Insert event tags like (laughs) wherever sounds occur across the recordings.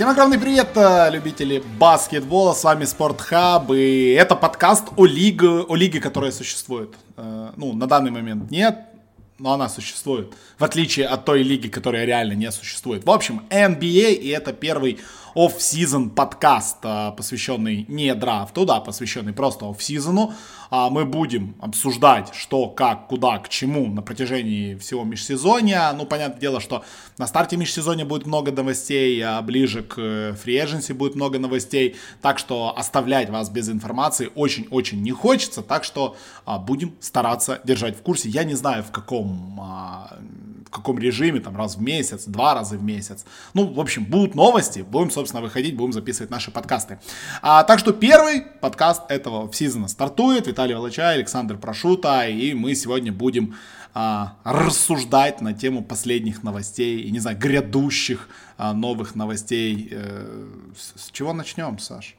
Всем огромный привет, э, любители баскетбола, с вами Спортхаб, и это подкаст о лиге, о лиге, которая существует. Э, ну, на данный момент нет, но она существует, в отличие от той лиги, которая реально не существует. В общем, NBA, и это первый оф-сезон подкаст, а, посвященный не драфту, да, посвященный просто оф-сезону. А, мы будем обсуждать, что, как, куда, к чему на протяжении всего межсезонья. Ну, понятное дело, что на старте межсезонья будет много новостей, а ближе к фри будет много новостей. Так что оставлять вас без информации очень-очень не хочется. Так что а, будем стараться держать в курсе. Я не знаю, в каком в каком режиме, там, раз в месяц, два раза в месяц. Ну, в общем, будут новости, будем, собственно, выходить, будем записывать наши подкасты. А, так что первый подкаст этого сезона стартует. Виталий Волочай, Александр Прошута, и мы сегодня будем а, рассуждать на тему последних новостей и, не знаю, грядущих а, новых новостей. Э, с, с чего начнем, Саш?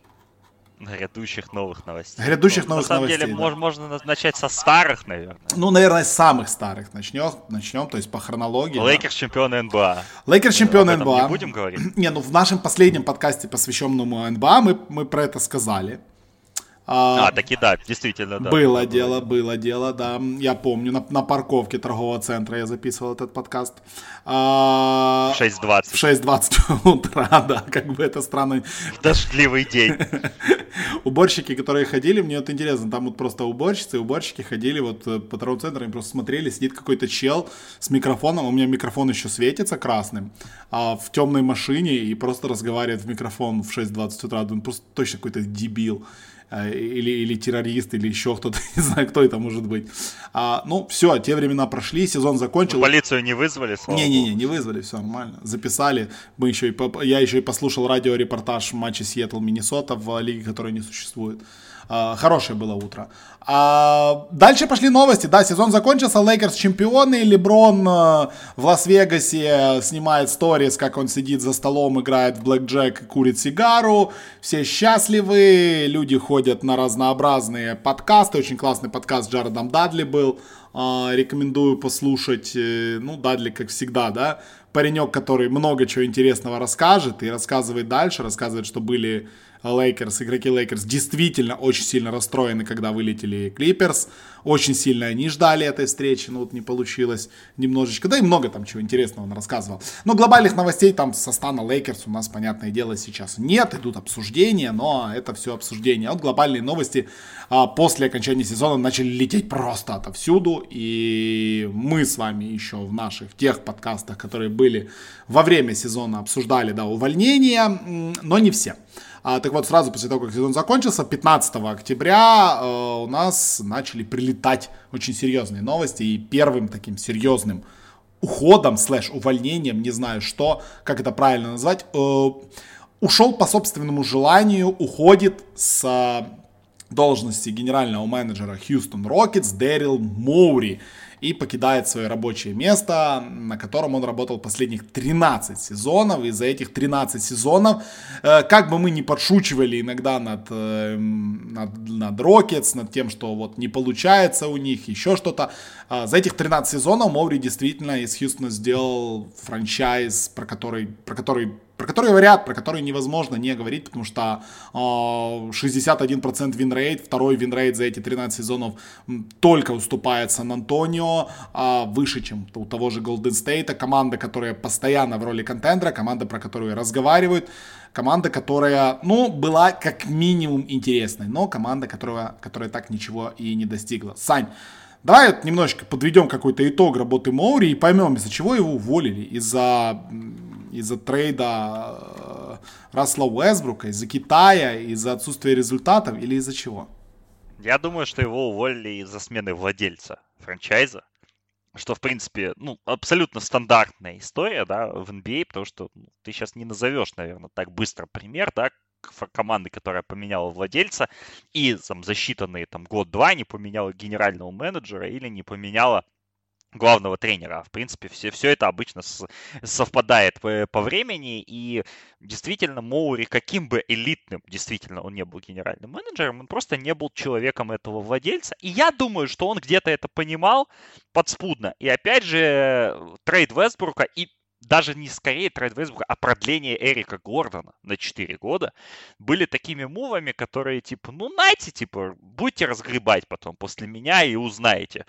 Грядущих новых новостей. Грядущих ну, новых новостей. На самом деле, да. можно, можно начать со старых, наверное. Ну, наверное, с самых старых начнем, начнем, то есть по хронологии. Лейкерс да. чемпионы НБА. Лейкерс чемпионы НБА. Не будем говорить? (clears throat) Не, ну в нашем последнем подкасте, посвященному НБА, мы, мы про это сказали. А, а таки да, действительно, да. Было дело, было дело, да. Я помню, на, на парковке торгового центра я записывал этот подкаст. А, в 6.20. В 6.20 утра, да, как бы это странно. В дождливый день. (laughs) Уборщики, которые ходили, мне вот интересно, там вот просто уборщицы, уборщики ходили вот э, по торговому центру, они просто смотрели, сидит какой-то чел с микрофоном, у меня микрофон еще светится красным, а в темной машине и просто разговаривает в микрофон в 6.20 утра, думаю, просто точно какой-то дебил. А, или, или террорист, или еще кто-то, (laughs) не знаю, кто это может быть. А, ну, все, те времена прошли, сезон закончился. Полицию не вызвали, Не-не-не, не вызвали, все нормально. Записали. Мы еще и, я еще и послушал радиорепортаж матча Сиэтл-Миннесота в лиге, которая не существует. А, хорошее было утро. А дальше пошли новости. Да, сезон закончился, Лейкерс чемпионы, Леброн э, в Лас-Вегасе снимает сторис, как он сидит за столом, играет в Блэк Джек и курит сигару. Все счастливы, люди ходят на разнообразные подкасты. Очень классный подкаст с Джаредом Дадли был. А, рекомендую послушать. Э, ну, Дадли, как всегда, да, паренек, который много чего интересного расскажет и рассказывает дальше, рассказывает, что были Лейкерс, игроки Лейкерс действительно очень сильно расстроены, когда вылетели Клиперс. Очень сильно они ждали этой встречи, но вот не получилось немножечко. Да и много там чего интересного он рассказывал. Но глобальных новостей там со стана Лейкерс у нас, понятное дело, сейчас нет. Идут обсуждения, но это все обсуждения. А вот глобальные новости а, после окончания сезона начали лететь просто отовсюду. И мы с вами еще в наших тех подкастах, которые были во время сезона, обсуждали да, увольнения, но не все. А, так вот, сразу после того, как сезон закончился, 15 октября э, у нас начали прилетать очень серьезные новости. И первым таким серьезным уходом, слэш, увольнением, не знаю что, как это правильно назвать, э, ушел по собственному желанию, уходит с э, должности генерального менеджера Хьюстон Рокетс Дэрил Моури и покидает свое рабочее место, на котором он работал последних 13 сезонов. И за этих 13 сезонов, э, как бы мы ни подшучивали иногда над, э, над, над Rockets, над тем, что вот не получается у них, еще что-то, э, за этих 13 сезонов Моури действительно из Хьюстона сделал франчайз, про который, про который про который говорят, про который невозможно не говорить, потому что э, 61% winrate, второй winrate за эти 13 сезонов только уступает Сан-Антонио, э, выше, чем у того же Голден Стейта, команда, которая постоянно в роли contender а, команда, про которую разговаривают, команда, которая, ну, была как минимум интересной, но команда, которая, которая так ничего и не достигла. Сань, Давай вот немножечко подведем какой-то итог работы Моури и поймем, из-за чего его уволили. Из-за из-за трейда э, Расла Уэсбрука, из-за Китая, из-за отсутствия результатов или из-за чего? Я думаю, что его уволили из-за смены владельца франчайза, что, в принципе, ну, абсолютно стандартная история, да, в NBA, а, потому что ну, ты сейчас не назовешь, наверное, так быстро пример, да, команды, которая поменяла владельца и там за считанные там год-два не поменяла генерального менеджера или не поменяла главного тренера. В принципе, все, все это обычно с, совпадает по, по времени, и действительно Моури, каким бы элитным действительно он не был генеральным менеджером, он просто не был человеком этого владельца. И я думаю, что он где-то это понимал подспудно. И опять же, трейд Вестбрука и даже не скорее трейд Вестбрука, а продление Эрика Гордона на 4 года были такими move ами, которые типа, ну, знаете, типа, будете разгребать потом после меня и узнаете,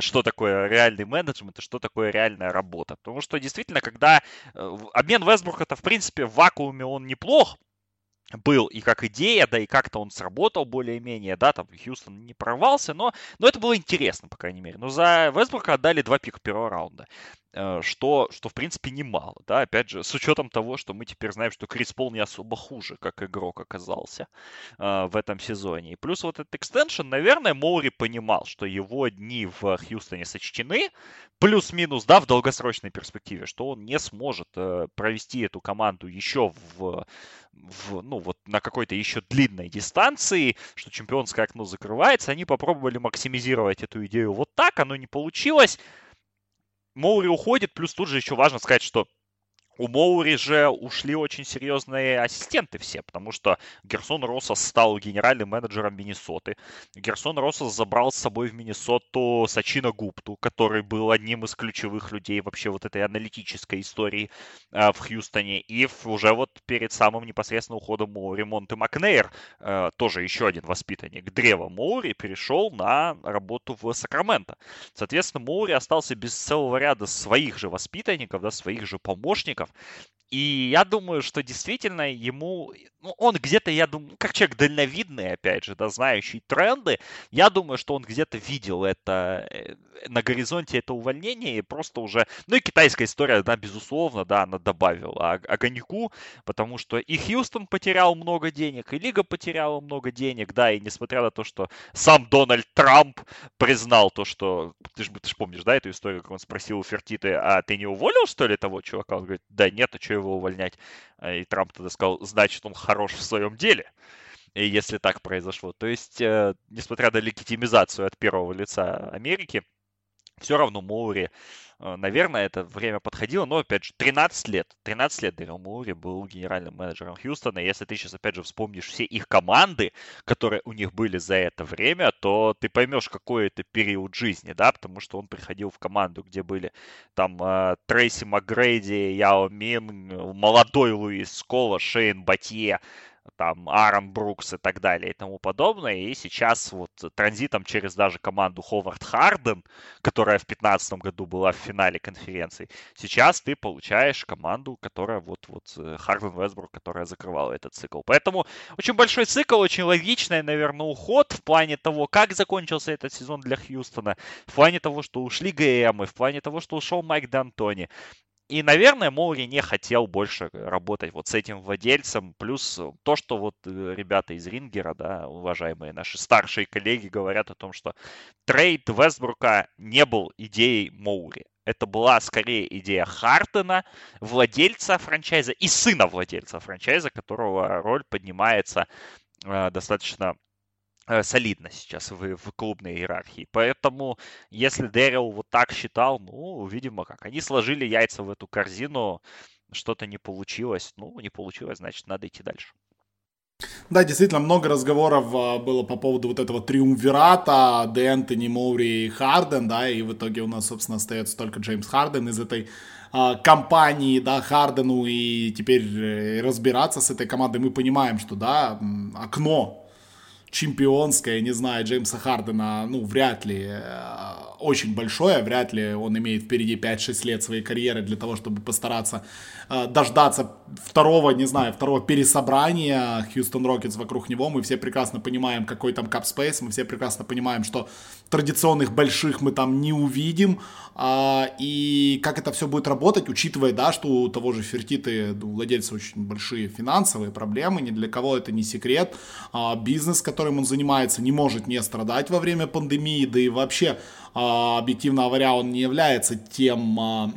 что такое реальный менеджмент и что такое реальная работа. Потому что действительно, когда э, обмен Вестбрука, это в принципе в вакууме он неплох, был и как идея, да и как-то он сработал более-менее, да, там Хьюстон не прорвался, но, но это было интересно, по крайней мере. Но за Вестбрука отдали два пика первого раунда. Э, что, что в принципе немало, да, опять же, с учетом того, что мы теперь знаем, что Крис Пол не особо хуже, как игрок оказался э, в этом сезоне. И плюс вот этот экстеншн, наверное, Моури понимал, что его дни в Хьюстоне сочтены, плюс-минус, да, в долгосрочной перспективе, что он не сможет э, провести эту команду еще в, в, ну, вот на какой-то еще длинной дистанции, что чемпионское окно закрывается, они попробовали максимизировать эту идею вот так, оно не получилось, Моури уходит, плюс тут же еще важно сказать, что у Моури же ушли очень серьезные ассистенты все, потому что Герсон Россос стал генеральным менеджером Миннесоты. Герсон Россос забрал с собой в Миннесоту Сачина Гупту, который был одним из ключевых людей вообще вот этой аналитической истории э, в Хьюстоне. И уже вот перед самым непосредственно уходом Моури Монте Макнейр, э, тоже еще один воспитанник древа Моури, перешел на работу в Сакраменто. Соответственно, Моури остался без целого ряда своих же воспитанников, да, своих же помощников, и я думаю, что действительно ему, ну, он где-то, я думаю, как человек дальновидный, опять же, да, знающий тренды, я думаю, что он где-то видел это э, на горизонте это увольнение и просто уже, ну и китайская история, да, безусловно, да, она добавила огоньку, потому что и Хьюстон потерял много денег, и Лига потеряла много денег, да, и несмотря на то, что сам Дональд Трамп признал то, что, ты же ты ж помнишь, да, эту историю, как он спросил у Фертиты, а ты не уволил, что ли, того чувака? Он говорит, да нет, а что его увольнять? А, и Трамп тогда сказал, значит, он хорош в своем деле если так произошло. То есть, э, несмотря на легитимизацию от первого лица Америки, все равно Моури, э, наверное, это время подходило, но, опять же, 13 лет, 13 лет Дэрил Моури был генеральным менеджером Хьюстона, если ты сейчас, опять же, вспомнишь все их команды, которые у них были за это время, то ты поймешь, какой это период жизни, да, потому что он приходил в команду, где были там э, Трейси МакГрейди, Яо Мин, молодой Луис Скола, Шейн Батье, там Аарон Брукс и так далее и тому подобное. И сейчас вот транзитом через даже команду Ховард Харден, которая в 2015 году была в финале конференции, сейчас ты получаешь команду, которая вот, вот э, Харден Вестбрук, которая закрывала этот цикл. Поэтому очень большой цикл, очень логичный, наверное, уход в плане того, как закончился этот сезон для Хьюстона, в плане того, что ушли ГМ, в плане того, что ушел Майк Д'Антони. И, наверное, Моури не хотел больше работать вот с этим владельцем. Плюс то, что вот э, ребята из Рингера, да, уважаемые наши старшие коллеги, говорят о том, что трейд Вестбрука не был идеей Моури. Это была скорее идея Хардена, владельца франчайза и сына владельца франчайза, которого роль поднимается э, достаточно солидно сейчас в, в клубной иерархии. Поэтому, если Дэрил вот так считал, ну, видимо, как. Они сложили яйца в эту корзину, что-то не получилось. Ну, не получилось, значит, надо идти дальше. Да, действительно, много разговоров а, было по поводу вот этого триумвирата Де Энтони, Моури и Харден, да, и в итоге у нас, собственно, остается только Джеймс Харден из этой а, компании, да, Хардену, и теперь э, разбираться с этой командой мы понимаем, что, да, окно чемпионское, не знаю, Джеймса Хардена, ну, вряд ли э, очень большое, вряд ли он имеет впереди 5-6 лет своей карьеры для того, чтобы постараться э, дождаться второго, не знаю, второго пересобрания Хьюстон Рокетс вокруг него. Мы все прекрасно понимаем, какой там капспейс, мы все прекрасно понимаем, что традиционных больших мы там не увидим, а, и как это все будет работать, учитывая, да, что у того же Фертиты, у владельца очень большие финансовые проблемы, ни для кого это не секрет, а, бизнес, которым он занимается, не может не страдать во время пандемии, да и вообще, объективно говоря, он не является тем а,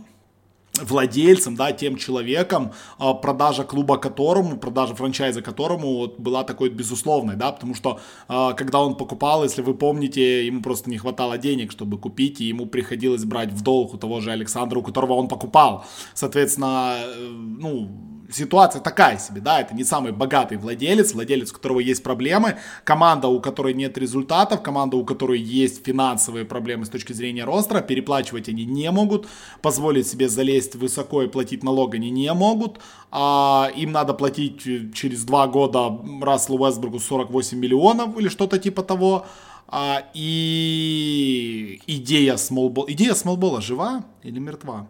владельцем, да, тем человеком, а, продажа клуба которому, продажа франчайза которому вот была такой безусловной, да, потому что а, когда он покупал, если вы помните, ему просто не хватало денег, чтобы купить, и ему приходилось брать в долг у того же Александра, у которого он покупал. Соответственно, э, ну, ситуация такая себе, да, это не самый богатый владелец, владелец, у которого есть проблемы, команда, у которой нет результатов, команда, у которой есть финансовые проблемы с точки зрения роста, переплачивать они не могут, позволить себе залезть высоко и платить налог они не могут, а им надо платить через два года Расселу Уэсбургу 48 миллионов или что-то типа того, а, и идея смолбола, идея смолбола жива или мертва?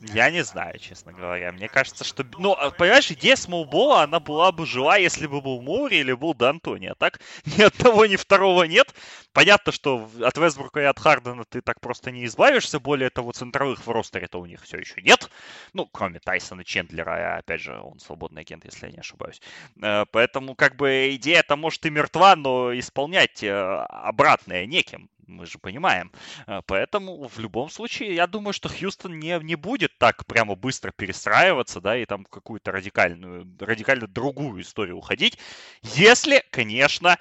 Я не знаю, честно говоря. Мне кажется, что... Ну, а, понимаешь, идея смолбола, она была бы жива, если бы был Мури или был Д'Антони. А так (laughs) ни одного, ни второго нет. Понятно, что от Вестбрука и от Хардена ты так просто не избавишься. Более того, центровых в ростере-то у них все еще нет. Ну, кроме Тайсона Чендлера. А опять же, он свободный агент, если я не ошибаюсь. Э, поэтому, как бы, идея-то может и мертва, но исполнять э, обратное неким мы же понимаем. Э, поэтому в любом случае, я думаю, что Хьюстон не, не будет так прямо быстро перестраиваться, да, и там какую-то радикальную, радикально другую историю уходить, если, конечно,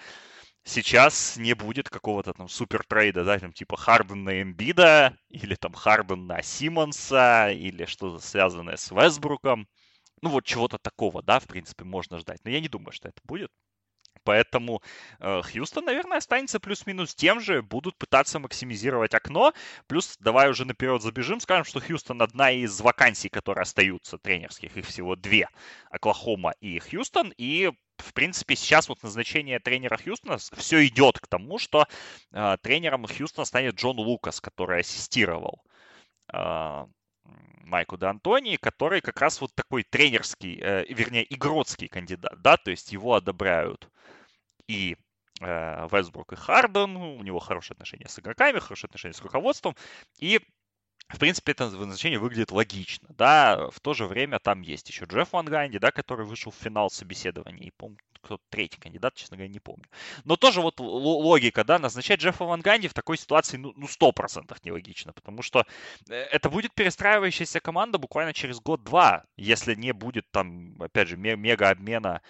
сейчас не будет какого-то там супер трейда, да, там типа Харден на Эмбида, или там Харден на Симмонса, или что-то связанное с Вестбруком. Ну вот чего-то такого, да, в принципе, можно ждать. Но я не думаю, что это будет. Поэтому э, Хьюстон, наверное, останется плюс-минус тем же, будут пытаться максимизировать окно. Плюс, давай уже наперед забежим, скажем, что Хьюстон одна из вакансий, которые остаются тренерских, их всего две. Оклахома и Хьюстон. И в принципе, сейчас вот назначение тренера Хьюстона все идет к тому, что э, тренером Хьюстона станет Джон Лукас, который ассистировал э, Майку Д'Антони, который как раз вот такой тренерский, э, вернее, игротский кандидат, да, то есть его одобряют и э, Вестбрук и Харден, у него хорошие отношения с игроками, хорошие отношения с руководством, и в принципе, это назначение выглядит логично, да, в то же время там есть еще Джефф Ван Ганди, да, который вышел в финал собеседования, и, помню, кто третий кандидат, честно говоря, не помню. Но тоже вот логика, да, назначать Джеффа Ван Ганди в такой ситуации, ну, ну, сто процентов нелогично, потому что э, это будет перестраивающаяся команда буквально через год-два, если не будет там, опять же, мега-обмена,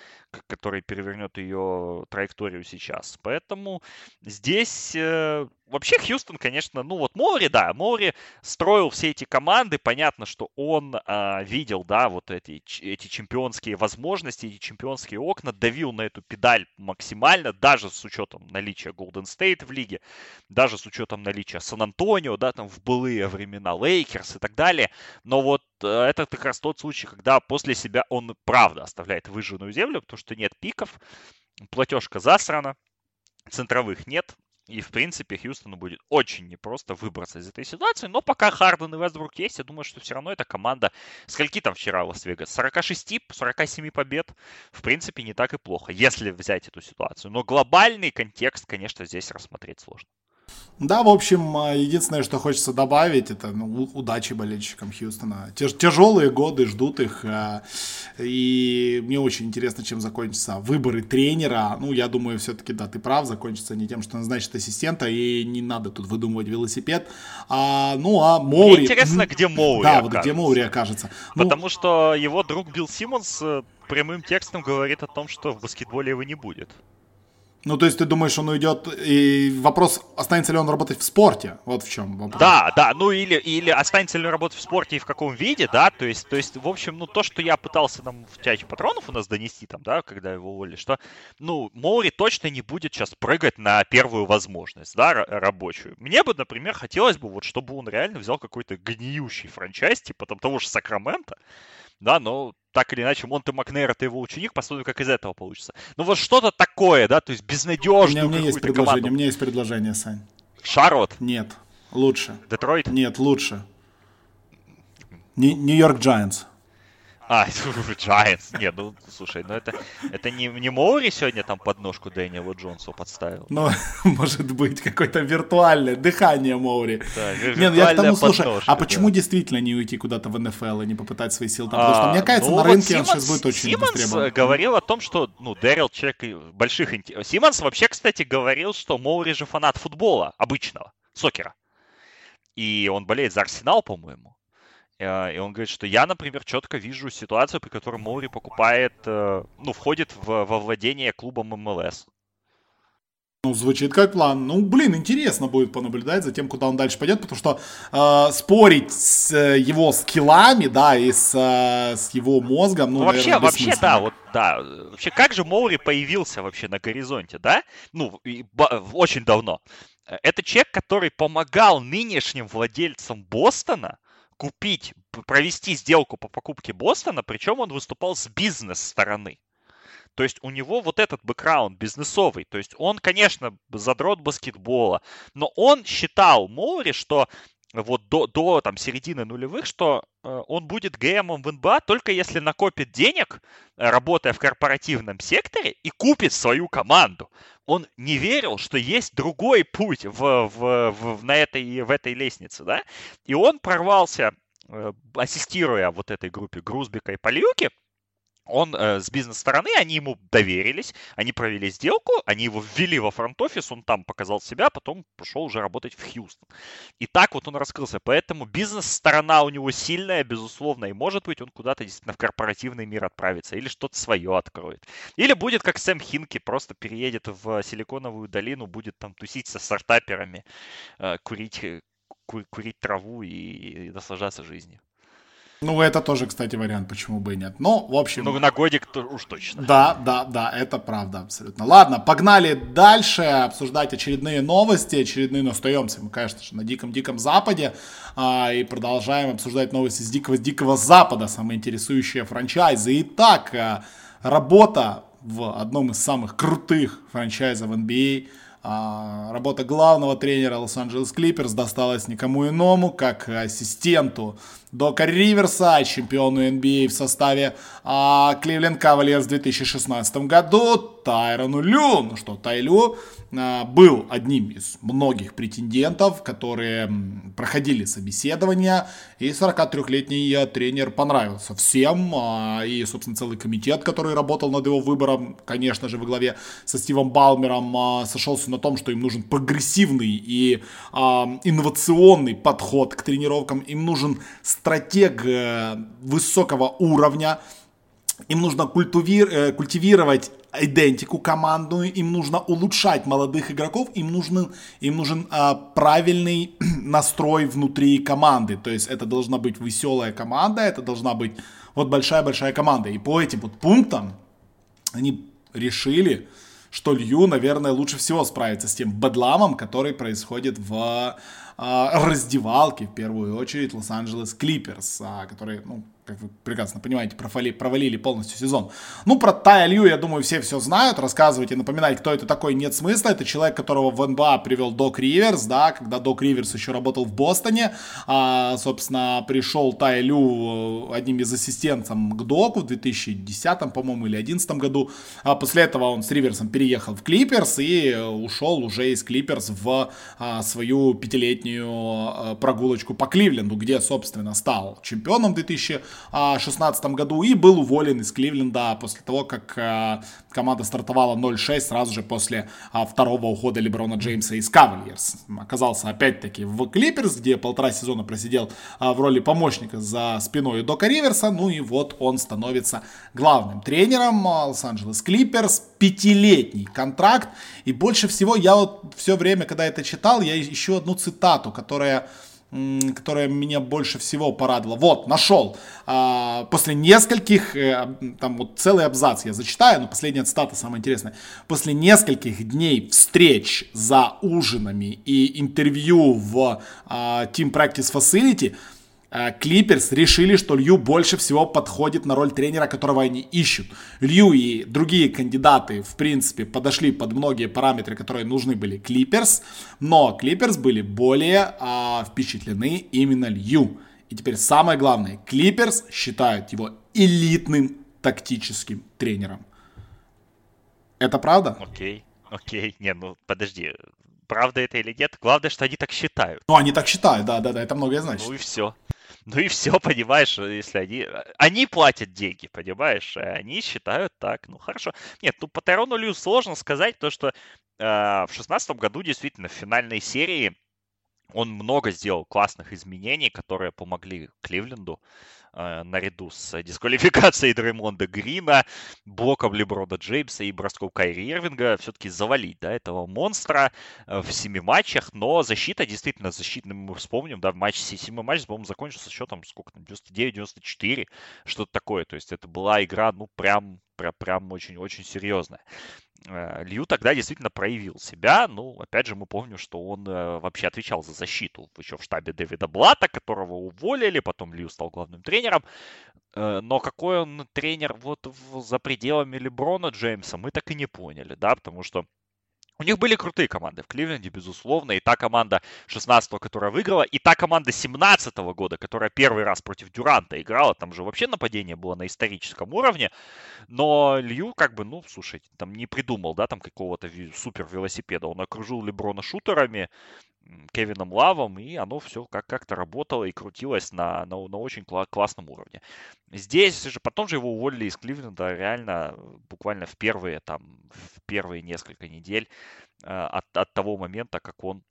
который перевернет ее траекторию сейчас. Поэтому здесь э, Вообще Хьюстон, конечно, ну вот Мори, да, Мори строил все эти команды, понятно, что он э, видел, да, вот эти, эти чемпионские возможности, эти чемпионские окна, давил на эту педаль максимально, даже с учетом наличия Golden State в лиге, даже с учетом наличия Сан-Антонио, да, там в былые времена Лейкерс и так далее, но вот это как раз тот случай, когда после себя он правда оставляет выжженную землю, потому что нет пиков, платежка засрана, центровых нет, и, в принципе, Хьюстону будет очень непросто выбраться из этой ситуации. Но пока Харден и Вестбрук есть, я думаю, что все равно эта команда... Скольки там вчера Лас-Вегас? 46, 47 побед? В принципе, не так и плохо, если взять эту ситуацию. Но глобальный контекст, конечно, здесь рассмотреть сложно. Да, в общем, а, единственное, что хочется добавить, это ну, удачи болельщикам Хьюстона. Тяж, тяжелые годы ждут их, а, и мне очень интересно, чем закончатся выборы тренера. Ну, я думаю, все-таки, да, ты прав, закончится не тем, что назначит ассистента, и не надо тут выдумывать велосипед. А, ну, а Моури... Мне интересно, где Моури Да, окажется. вот где Моури окажется. Ну, Потому ну... что его друг Билл Симмонс э, прямым текстом говорит о том, что в баскетболе его не будет. Ну, то есть ты думаешь, он уйдет, и вопрос, останется ли он работать в спорте? Вот в чем вопрос. Да, да, ну или, или останется ли он работать в спорте и в каком виде, да, то есть, то есть, в общем, ну, то, что я пытался там в чате патронов у нас донести там, да, когда его уволили, что, ну, Моури точно не будет сейчас прыгать на первую возможность, да, рабочую. Мне бы, например, хотелось бы вот, чтобы он реально взял какой-то гниющий франчайз, типа там того же Сакрамента, да, но так или иначе, Монте Макнейр это его ученик, посмотрим, как из этого получится. Ну вот что-то такое, да, то есть безнадежную у меня, у меня есть предложение, команду. У меня есть предложение, Сань. Шарлот? Нет, лучше. Детройт? Нет, лучше. Нью-Йорк Giants. А, (laughs) Giants. Нет, ну, слушай, ну это, это не, не Моури сегодня там подножку Дэниелу Джонсу подставил? Ну, (laughs) может быть, какое-то виртуальное дыхание Моури. Да, Нет, ну я к тому, слушай, а почему да. действительно не уйти куда-то в НФЛ и не попытать свои силы там? Потому что, мне а, кажется, ну, на рынке Симмонс, он сейчас будет очень Симмонс востребован. говорил о том, что, ну, Дэрил человек больших... Симмонс вообще, кстати, говорил, что Моури же фанат футбола обычного, сокера. И он болеет за Арсенал, по-моему. Э, и он говорит, что я, например, четко вижу ситуацию, при которой Моури покупает, э, ну, входит в, во владение клубом МЛС. Ну, звучит как план. Ну, блин, интересно будет понаблюдать за тем, куда он дальше пойдет, потому что э, спорить с э, его скиллами, да, и с, э, с его мозгом, ну, ну вообще, наверное, вообще, да, вот, да. Вообще, как же Моури появился вообще на горизонте, да? Ну, и, ба, очень давно. Это человек, который помогал нынешним владельцам Бостона купить, провести сделку по покупке Бостона, причем он выступал с бизнес-стороны. То есть у него вот этот бэкграунд бизнесовый. То есть он, конечно, задрот баскетбола, но он считал Моури, что вот до, до там, середины нулевых, что э, он будет ГМом в НБА только если накопит денег, работая в корпоративном секторе, и купит свою команду. Он не верил, что есть другой путь в, в, в, на этой, в этой лестнице, да? И он прорвался, э, ассистируя вот этой группе Грузбика и Пальюки, он э, с бизнес-стороны, они ему доверились, они провели сделку, они его ввели во фронт-офис, он там показал себя, потом пошел уже работать в Хьюстон. И так вот он раскрылся. Поэтому бизнес-сторона у него сильная, безусловно, и может быть он куда-то действительно в корпоративный мир отправится, или что-то свое откроет. Или будет как Сэм Хинки, просто переедет в Силиконовую долину, будет там тусить со стартаперами, э, курить, э, курить траву и, и наслаждаться жизнью. Ну, это тоже, кстати, вариант, почему бы и нет. Но, в общем... Ну, на годик то уж точно. Да, да, да, это правда абсолютно. Ладно, погнали дальше обсуждать очередные новости. Очередные, но остаемся мы, конечно же, на диком-диком Западе. А, и продолжаем обсуждать новости с дикого-дикого Запада, самые интересующие франчайзы. Итак, э, работа в одном из самых крутых франчайзов NBA – а, работа главного тренера Лос-Анджелес Клиперс досталась никому иному, как ассистенту Дока Риверса, чемпиону NBA в составе Кливленд Кавальерс в 2016 году, Тайрону Лю. Ну что, Тайлю а, был одним из многих претендентов, которые проходили собеседование, и 43-летний тренер понравился всем, а, и, собственно, целый комитет, который работал над его выбором, конечно же, во главе со Стивом Балмером, а, сошелся на том, что им нужен прогрессивный и инновационный подход к тренировкам, им нужен стратег э, высокого уровня, им нужно э, культивировать идентику командную, им нужно улучшать молодых игроков, им нужен, им нужен а, правильный (clears throat) настрой внутри команды. То есть это должна быть веселая команда, это должна быть вот большая-большая команда. И по этим вот пунктам они решили, что Лью, наверное, лучше всего справится с тем бедламом, который происходит в а, раздевалке, в первую очередь, Лос-Анджелес Клиперс, а, которые, ну, как вы прекрасно понимаете, провалили, провалили полностью сезон. Ну, про Тая Лью, я думаю, все все знают. Рассказывать и напоминать, кто это такой, нет смысла. Это человек, которого в НБА привел Док Риверс, да, когда Док Риверс еще работал в Бостоне. А, собственно, пришел Тай Лю э, одним из ассистентов к Доку в 2010, по-моему, или 2011 году. А после этого он с Риверсом переехал в Клиперс и ушел уже из Клиперс в а, свою пятилетнюю а, прогулочку по Кливленду, где, собственно, стал чемпионом 2000 2016 году и был уволен из Кливленда после того, как э, команда стартовала 0-6 сразу же после а, второго ухода Леброна Джеймса из Кавальерс. Оказался опять-таки в Клиперс, где полтора сезона просидел а, в роли помощника за спиной Дока Риверса. Ну и вот он становится главным тренером Лос-Анджелес Клиперс. Пятилетний контракт. И больше всего я вот все время, когда это читал, я ищу одну цитату, которая которая меня больше всего порадовала. Вот, нашел. А, после нескольких, э, там вот целый абзац я зачитаю, но последняя цитата самая интересная. После нескольких дней встреч за ужинами и интервью в а, Team Practice Facility, Клиперс решили, что Лью больше всего подходит на роль тренера, которого они ищут. Лью и другие кандидаты, в принципе, подошли под многие параметры, которые нужны были Клиперс, но Клиперс были более а, впечатлены именно Лью. И теперь самое главное, Клиперс считают его элитным тактическим тренером. Это правда? Окей, окей. Не, ну подожди, правда это или нет, главное, что они так считают. Ну, они так считают, да, да, да, это многое значит. Ну и все. Ну и все, понимаешь, если они... Они платят деньги, понимаешь, они считают так. Ну хорошо. Нет, ну по Тайрону Лью сложно сказать то, что э, в шестнадцатом году действительно в финальной серии он много сделал классных изменений, которые помогли Кливленду э, наряду с дисквалификацией Дреймонда Грина, блоком Леброда Джеймса и броском Кайри Ирвинга все-таки завалить да, этого монстра э, в семи матчах. Но защита, действительно, защитным мы вспомним, да, матч, седьмой матч, по-моему, закончился счетом сколько там, 99-94, что-то такое. То есть это была игра, ну, прям, прям, прям очень-очень серьезная. Э, Лью тогда действительно проявил себя. Ну, опять же, мы помним, что он э, вообще отвечал за защиту еще в штабе Дэвида Блата, которого уволили, потом Лью стал главным тренером. Э, но какой он тренер вот за пределами Леброна Джеймса, мы так и не поняли, да, потому что у них были крутые команды в Кливленде, безусловно, и та команда 16-го, которая выиграла, и та команда 17-го года, которая первый раз против Дюранта играла, там же вообще нападение было на историческом уровне, но Лью как бы, ну, слушайте, там не придумал, да, там какого-то супер велосипеда, он окружил Леброна шутерами, Кевином Лавом, и оно все как- как-то работало и крутилось на, на, на очень кла- классном уровне. Здесь же, потом же его уволили из Кливленда реально буквально в первые, там, в первые несколько недель э, от, от того момента, как он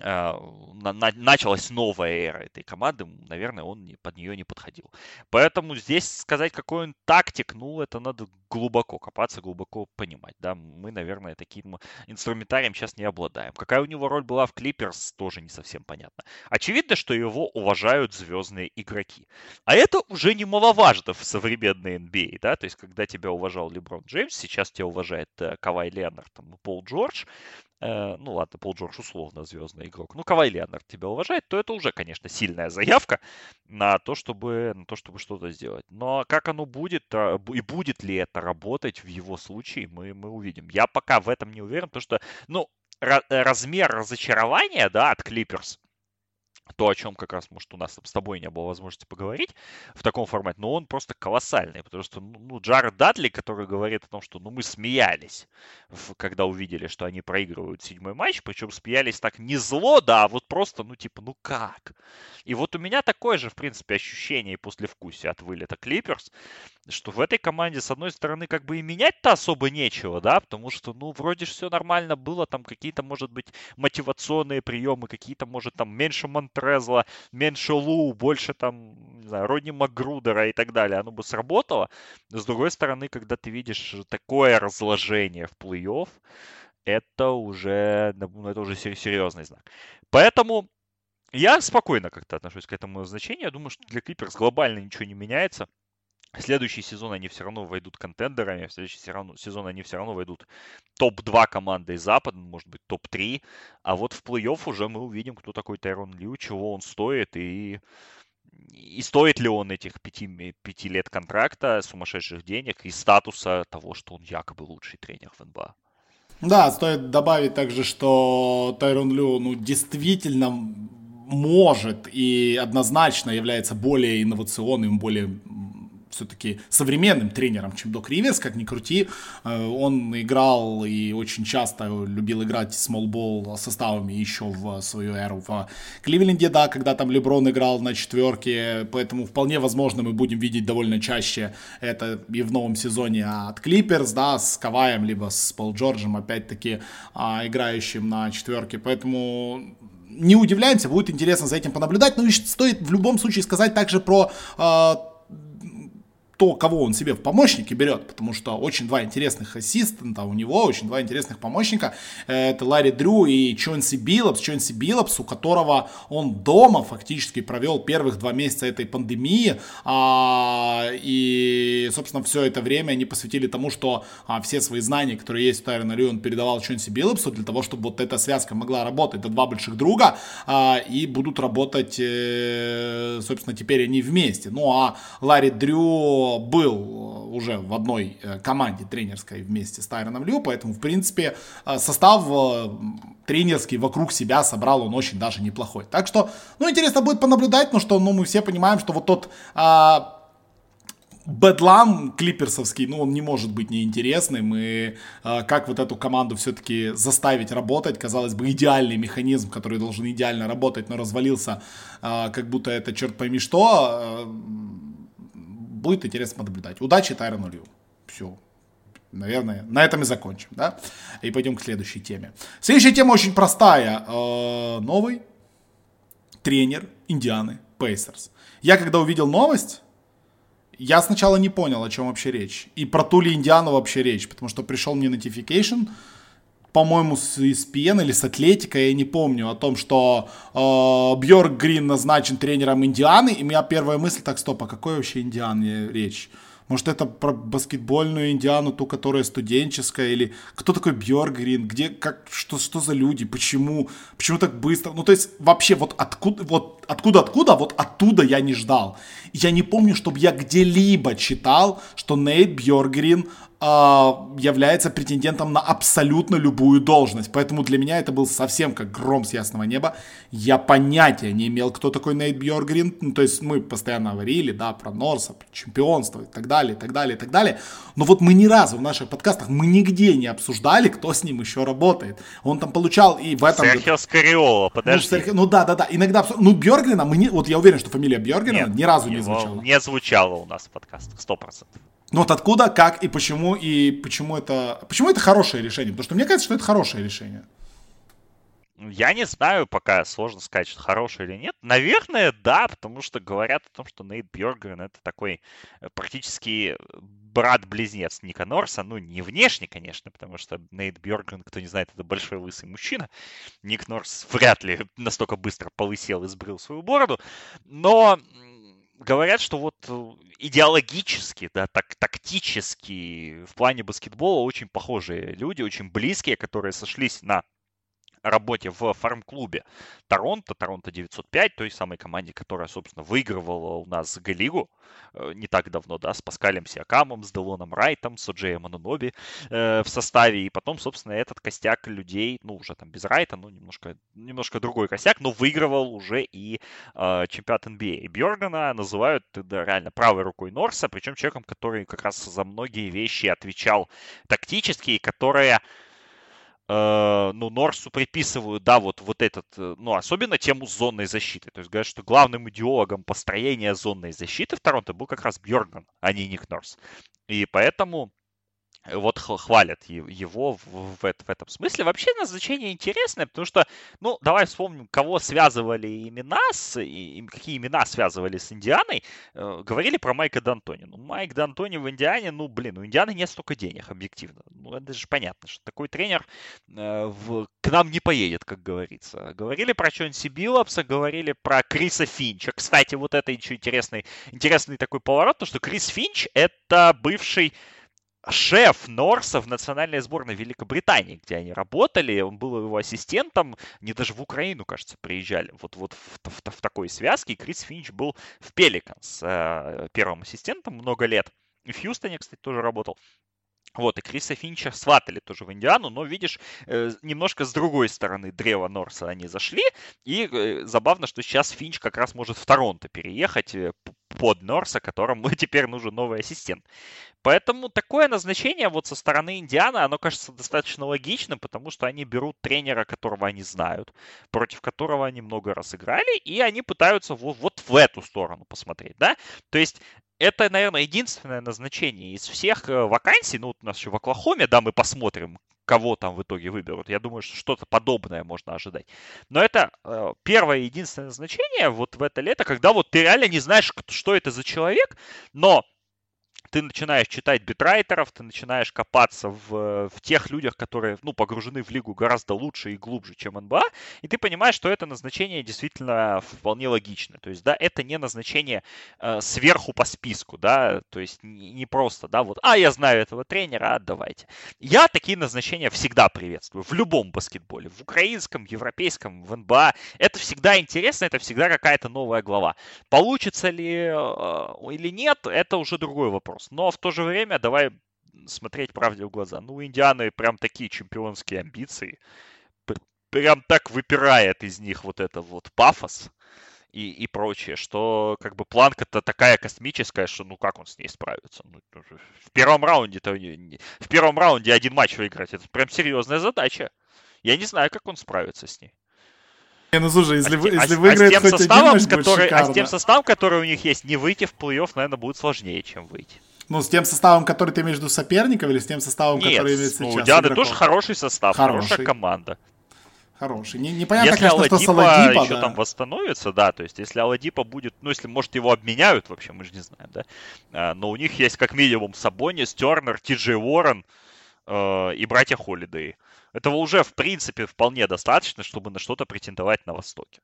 началась новая эра этой команды, наверное, он под нее не подходил. Поэтому здесь сказать, какой он тактик, ну, это надо глубоко копаться, глубоко понимать, да. Мы, наверное, таким инструментарием сейчас не обладаем. Какая у него роль была в Клиперс, тоже не совсем понятно. Очевидно, что его уважают звездные игроки. А это уже немаловажно в современной NBA, да, то есть, когда тебя уважал Леброн Джеймс, сейчас тебя уважает э, Кавай Леонард, там, Пол Джордж, ну ладно, Пол Джордж условно звездный игрок, ну Кавай Леонард тебя уважает, то это уже, конечно, сильная заявка на то, чтобы, на то, чтобы что-то сделать. Но как оно будет а, и будет ли это работать в его случае, мы, мы увидим. Я пока в этом не уверен, потому что, ну, размер разочарования, да, от Клиперс, то, о чем как раз, может, у нас с тобой не было возможности поговорить в таком формате, но он просто колоссальный, потому что, ну, ну Джаред Дадли, который говорит о том, что, ну, мы смеялись, когда увидели, что они проигрывают седьмой матч, причем смеялись так не зло, да, а вот просто, ну, типа, ну как? И вот у меня такое же, в принципе, ощущение и послевкусие от вылета Клиперс, что в этой команде, с одной стороны, как бы и менять-то особо нечего, да, потому что, ну, вроде же все нормально было, там какие-то, может быть, мотивационные приемы, какие-то, может, там меньше Монтрезла, меньше Лу, больше там, не знаю, Родни Макгрудера и так далее, оно бы сработало. С другой стороны, когда ты видишь такое разложение в плей-офф, это уже, ну, это уже серьезный знак. Поэтому я спокойно как-то отношусь к этому значению. Я думаю, что для Клиперс глобально ничего не меняется. Следующий сезон они все равно войдут контендерами, в следующий сезон они все равно войдут топ-2 команды из Запада, может быть, топ-3. А вот в плей-офф уже мы увидим, кто такой Тайрон Лью, чего он стоит и, и стоит ли он этих пяти, пяти лет контракта, сумасшедших денег и статуса того, что он якобы лучший тренер в НБА. Да, стоит добавить также, что Тайрон Лю ну, действительно может и однозначно является более инновационным, более все-таки современным тренером, чем Док Риверс, как ни крути. Э, он играл и очень часто любил играть смолбол составами еще в свою эру в Кливленде, да, когда там Леброн играл на четверке, поэтому вполне возможно мы будем видеть довольно чаще это и в новом сезоне от Клиперс, да, с Каваем, либо с Пол Джорджем, опять-таки, а, играющим на четверке, поэтому не удивляемся, будет интересно за этим понаблюдать. Ну стоит в любом случае сказать также про э, то, кого он себе в помощники берет, потому что очень два интересных ассистента у него, очень два интересных помощника, это Ларри Дрю и Чонси Биллопс, Чонси Биллопс, у которого он дома фактически провел первых два месяца этой пандемии, а, и, собственно, все это время они посвятили тому, что а, все свои знания, которые есть у Тайрона Лью, он передавал Чонси Биллопсу для того, чтобы вот эта связка могла работать, это два больших друга, а, и будут работать, э, собственно, теперь они вместе. Ну, а Ларри Дрю был э, уже в одной э, команде тренерской вместе с Тайроном Лью, поэтому, в принципе, э, состав тренерский вокруг себя собрал он очень даже неплохой. Так что, ну, интересно будет понаблюдать, но что, ну, мы все понимаем, что вот тот а, бедлам клиперсовский, ну, он не может быть неинтересным, и э, как вот эту команду все-таки заставить работать, казалось бы, идеальный механизм, который должен идеально работать, но развалился, э, как будто это черт пойми что, э, будет интересно наблюдать. Удачи Тайрону Лью. Все. Наверное, на этом и закончим, да? И пойдем к следующей теме. Следующая тема очень простая. Э, новый тренер Индианы Пейсерс. Я когда увидел новость, я сначала не понял, о чем вообще речь. И про ту ли Индиану вообще речь, потому что пришел мне notification, по-моему, с ESPN или с Атлетика, я не помню, о том, что э, Бьорк Грин назначен тренером Индианы, и меня первая мысль, так, стоп, о какой вообще Индиане речь? Может, это про баскетбольную Индиану, ту, которая студенческая, или кто такой Бьоргрин, где, как, что, что за люди, почему, почему так быстро? Ну, то есть, вообще, вот откуда, вот откуда, откуда, вот оттуда я не ждал. Я не помню, чтобы я где-либо читал, что Нейт Бьоргрин а, а, является претендентом на абсолютно любую должность. Поэтому для меня это был совсем как гром с ясного неба. Я понятия не имел, кто такой Нейт Бьоргрин. Ну, то есть мы постоянно говорили, да, про Норса, про чемпионство и так далее, и так далее, и так далее. Но вот мы ни разу в наших подкастах, мы нигде не обсуждали, кто с ним еще работает. Он там получал и в этом... Серхио Скариола, ну, подожди. Ну, Серхи... ну да, да, да. Иногда... Ну, Бьоргрина, мы не... вот я уверен, что фамилия Бьоргрина Нет, ни разу не звучала. не звучала у нас в подкастах, 100%. Но вот откуда, как и почему, и почему это, почему это хорошее решение? Потому что мне кажется, что это хорошее решение. Я не знаю пока, сложно сказать, что хорошее или нет. Наверное, да, потому что говорят о том, что Нейт Бьоргрен это такой э, практически брат-близнец Ника Норса. Ну, не внешне, конечно, потому что Нейт Бьоргрен, кто не знает, это большой лысый мужчина. Ник Норс вряд ли настолько быстро полысел и сбрил свою бороду. Но говорят, что вот э, идеологически, да, так, тактически в плане баскетбола очень похожие люди, очень близкие, которые сошлись на работе в фарм-клубе Торонто, Торонто 905, той самой команде, которая, собственно, выигрывала у нас Г-лигу э, не так давно, да, с Паскалем Сиакамом, с Делоном Райтом, с Оджеем Ананоби э, в составе, и потом, собственно, этот костяк людей, ну, уже там без Райта, ну, немножко, немножко другой костяк, но выигрывал уже и э, чемпионат NBA. Бьоргана называют да, реально правой рукой Норса, причем человеком, который как раз за многие вещи отвечал тактически, и которая ну, Норсу приписывают, да, вот, вот этот, э, ну, особенно тему зонной защиты. То есть говорят, что главным идеологом построения зонной защиты в Торонто был как раз Бьорган, а не Ник Норс. И поэтому вот хвалят его в, этом смысле. Вообще назначение интересное, потому что, ну, давай вспомним, кого связывали имена с, и, какие имена связывали с Индианой. Э, говорили про Майка Д'Антони. Ну, Майк Д'Антони в Индиане, ну, блин, у Индианы нет столько денег, объективно. Ну, это же понятно, что такой тренер э, в, к нам не поедет, как говорится. Говорили про Чонси Биллапса, говорили про Криса Финча. Кстати, вот это еще интересный, интересный такой поворот, то, что Крис Финч это бывший шеф Норса в национальной сборной Великобритании, где они работали, он был его ассистентом, они даже в Украину, кажется, приезжали, вот, вот в, в, в такой связке, и Крис Финч был в Пеликанс э, первым ассистентом много лет, и в Хьюстоне, кстати, тоже работал. Вот, и Криса Финча сватали тоже в Индиану, но, видишь, э, немножко с другой стороны древа Норса они зашли, и э, забавно, что сейчас Финч как раз может в Торонто переехать э, под Норса, которому (laughs) теперь нужен новый ассистент. Поэтому такое назначение вот со стороны Индианы, оно кажется достаточно логичным, потому что они берут тренера, которого они знают, против которого они много раз играли, и они пытаются вот, вот в эту сторону посмотреть, да? То есть это, наверное, единственное назначение из всех э, вакансий. Ну, вот у нас еще в Оклахоме, да, мы посмотрим, кого там в итоге выберут. Я думаю, что что-то подобное можно ожидать. Но это э, первое единственное назначение вот в это лето, когда вот ты реально не знаешь, что это за человек, но ты начинаешь читать битрайтеров, ты начинаешь копаться в, в тех людях, которые, ну, погружены в лигу гораздо лучше и глубже, чем НБА, и ты понимаешь, что это назначение действительно вполне логично. То есть, да, это не назначение э, сверху по списку, да, то есть не, не просто, да, вот, а, я знаю этого тренера, а, давайте. Я такие назначения всегда приветствую, в любом баскетболе, в украинском, европейском, в НБА. Это всегда интересно, это всегда какая-то новая глава. Получится ли э, или нет, это уже другой вопрос вопрос. Но в то же время давай смотреть правде в глаза. Ну, у Индианы прям такие чемпионские амбиции. Прям так выпирает из них вот это вот пафос и, и прочее, что как бы планка-то такая космическая, что ну как он с ней справится? Ну, в первом раунде-то в первом раунде один матч выиграть, это прям серьезная задача. Я не знаю, как он справится с ней. Не, ну слушай, если, а, если а, выиграет а хоть составом, один матч, который, А с тем составом, который у них есть, не выйти в плей-офф, наверное, будет сложнее, чем выйти. Ну, с тем составом, который ты между соперников, или с тем составом, Нет, который имеет сейчас? Нет, у Дианы тоже хороший состав, хороший. хорошая команда. хороший. Не, непонятно, если конечно, Аладипа что с Аладипа, еще да. там восстановится, да, то есть если Аладипа будет, ну если, может, его обменяют вообще, мы же не знаем, да, а, но у них есть как минимум Сабонис, Тернер, Ти Джей Уоррен э, и братья Холидей. Этого уже, в принципе, вполне достаточно, чтобы на что-то претендовать на Востоке.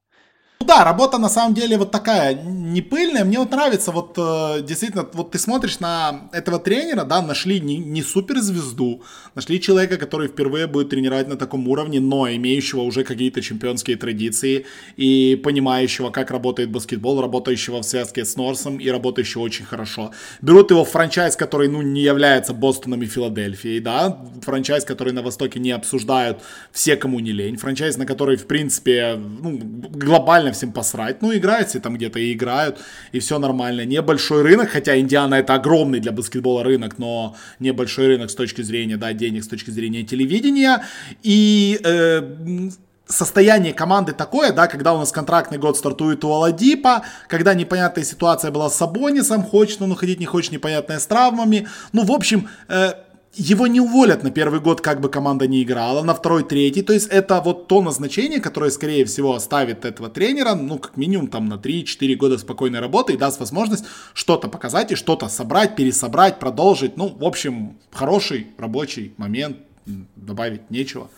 Ну да, работа на самом деле вот такая не пыльная. Мне вот нравится, вот э, действительно, вот ты смотришь на этого тренера, да, нашли не, не суперзвезду, нашли человека, который впервые будет тренировать на таком уровне, но имеющего уже какие-то чемпионские традиции и понимающего, как работает баскетбол, работающего в связке с Норсом и работающего очень хорошо. Берут его в франчайз, который, ну, не является Бостоном и Филадельфией, да, франчайз, который на Востоке не обсуждают все, кому не лень, франчайз, на который, в принципе, ну, глобально всем посрать. Ну, играют все там где-то и играют, и все нормально. Небольшой рынок, хотя Индиана это огромный для баскетбола рынок, но небольшой рынок с точки зрения, да, денег, с точки зрения телевидения. И э, состояние команды такое, да, когда у нас контрактный год стартует у Аладипа, когда непонятная ситуация была с Сабонисом, хочет он уходить, не хочет, непонятная с травмами. Ну, в общем, э, его не уволят на первый год, как бы команда не играла, на второй, третий. То есть это вот то назначение, которое, скорее всего, оставит этого тренера, ну, как минимум, там, на 3-4 года спокойной работы и даст возможность что-то показать и что-то собрать, пересобрать, продолжить. Ну, в общем, хороший рабочий момент, добавить нечего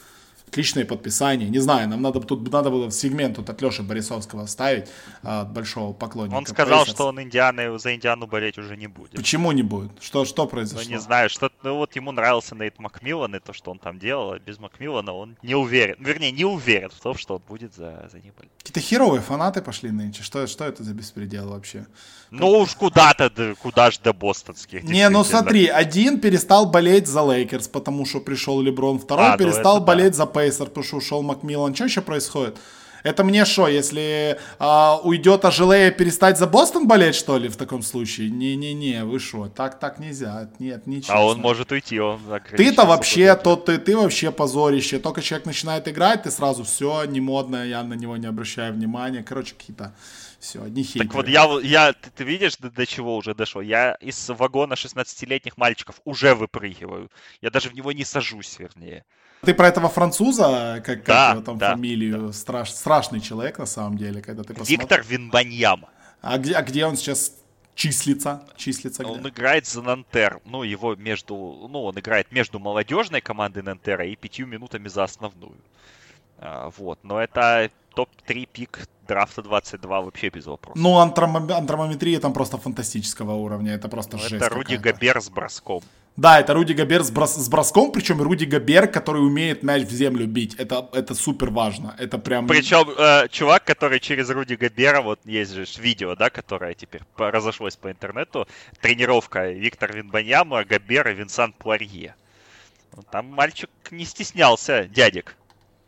отличное подписание. Не знаю, нам надо тут надо было сегмент тут от Леши Борисовского ставить, а, от большого поклонника. Он сказал, что он Индианы, за Индиану болеть уже не будет. Почему не будет? Что, что Ну, произошло? не знаю, что ну, вот ему нравился Нейт Макмиллан и то, что он там делал, а без Макмиллана он не уверен, вернее, не уверен в том, что он будет за, за ним болеть. Какие-то херовые фанаты пошли нынче. Что, что это за беспредел вообще? Ну уж куда-то, да, куда ж до бостонских. Не, ну смотри, один перестал болеть за Лейкерс, потому что пришел Леброн, второй А, ну перестал да. болеть за Пейсерс, потому что ушел Макмиллан. Что еще происходит? Это мне что, если а, уйдет Ажилея, перестать за Бостон болеть, что ли, в таком случае? Не-не-не, вы что, так, так нельзя, нет, ничего. А он может уйти, он Ты-то вообще, то ты, ты вообще позорище. Только человек начинает играть, ты сразу все, не модно, я на него не обращаю внимания. Короче, какие-то все, одни хейтеры. Так вот, я, я ты, ты видишь, до, до чего уже дошел? Я из вагона 16-летних мальчиков уже выпрыгиваю. Я даже в него не сажусь, вернее. Ты про этого француза, как, как Да, его там да, фамилию, Страш, страшный человек на самом деле, когда ты посмотришь. Виктор Винбаньяма. А где, а где он сейчас числится? Числится где? Он играет за Нантер. Ну, его между... Ну, он играет между молодежной командой Нантера и пятью минутами за основную. А, вот. Но это топ-3 пик драфта 22 вообще без вопросов. Ну, антромо- антромометрия там просто фантастического уровня, это просто Ну, жесть это Руди. Гобер с броском. Да, это Руди Гобер с, брос- с броском, причем Руди Гобер, который умеет мяч в землю бить. Это, это супер важно. Это прям... Причем э, чувак, который через Руди Гобера, вот есть же видео, да, которое теперь разошлось по интернету, тренировка Виктор Винбаньяма, Гобер и Винсант Пуарье. Там мальчик не стеснялся, дядек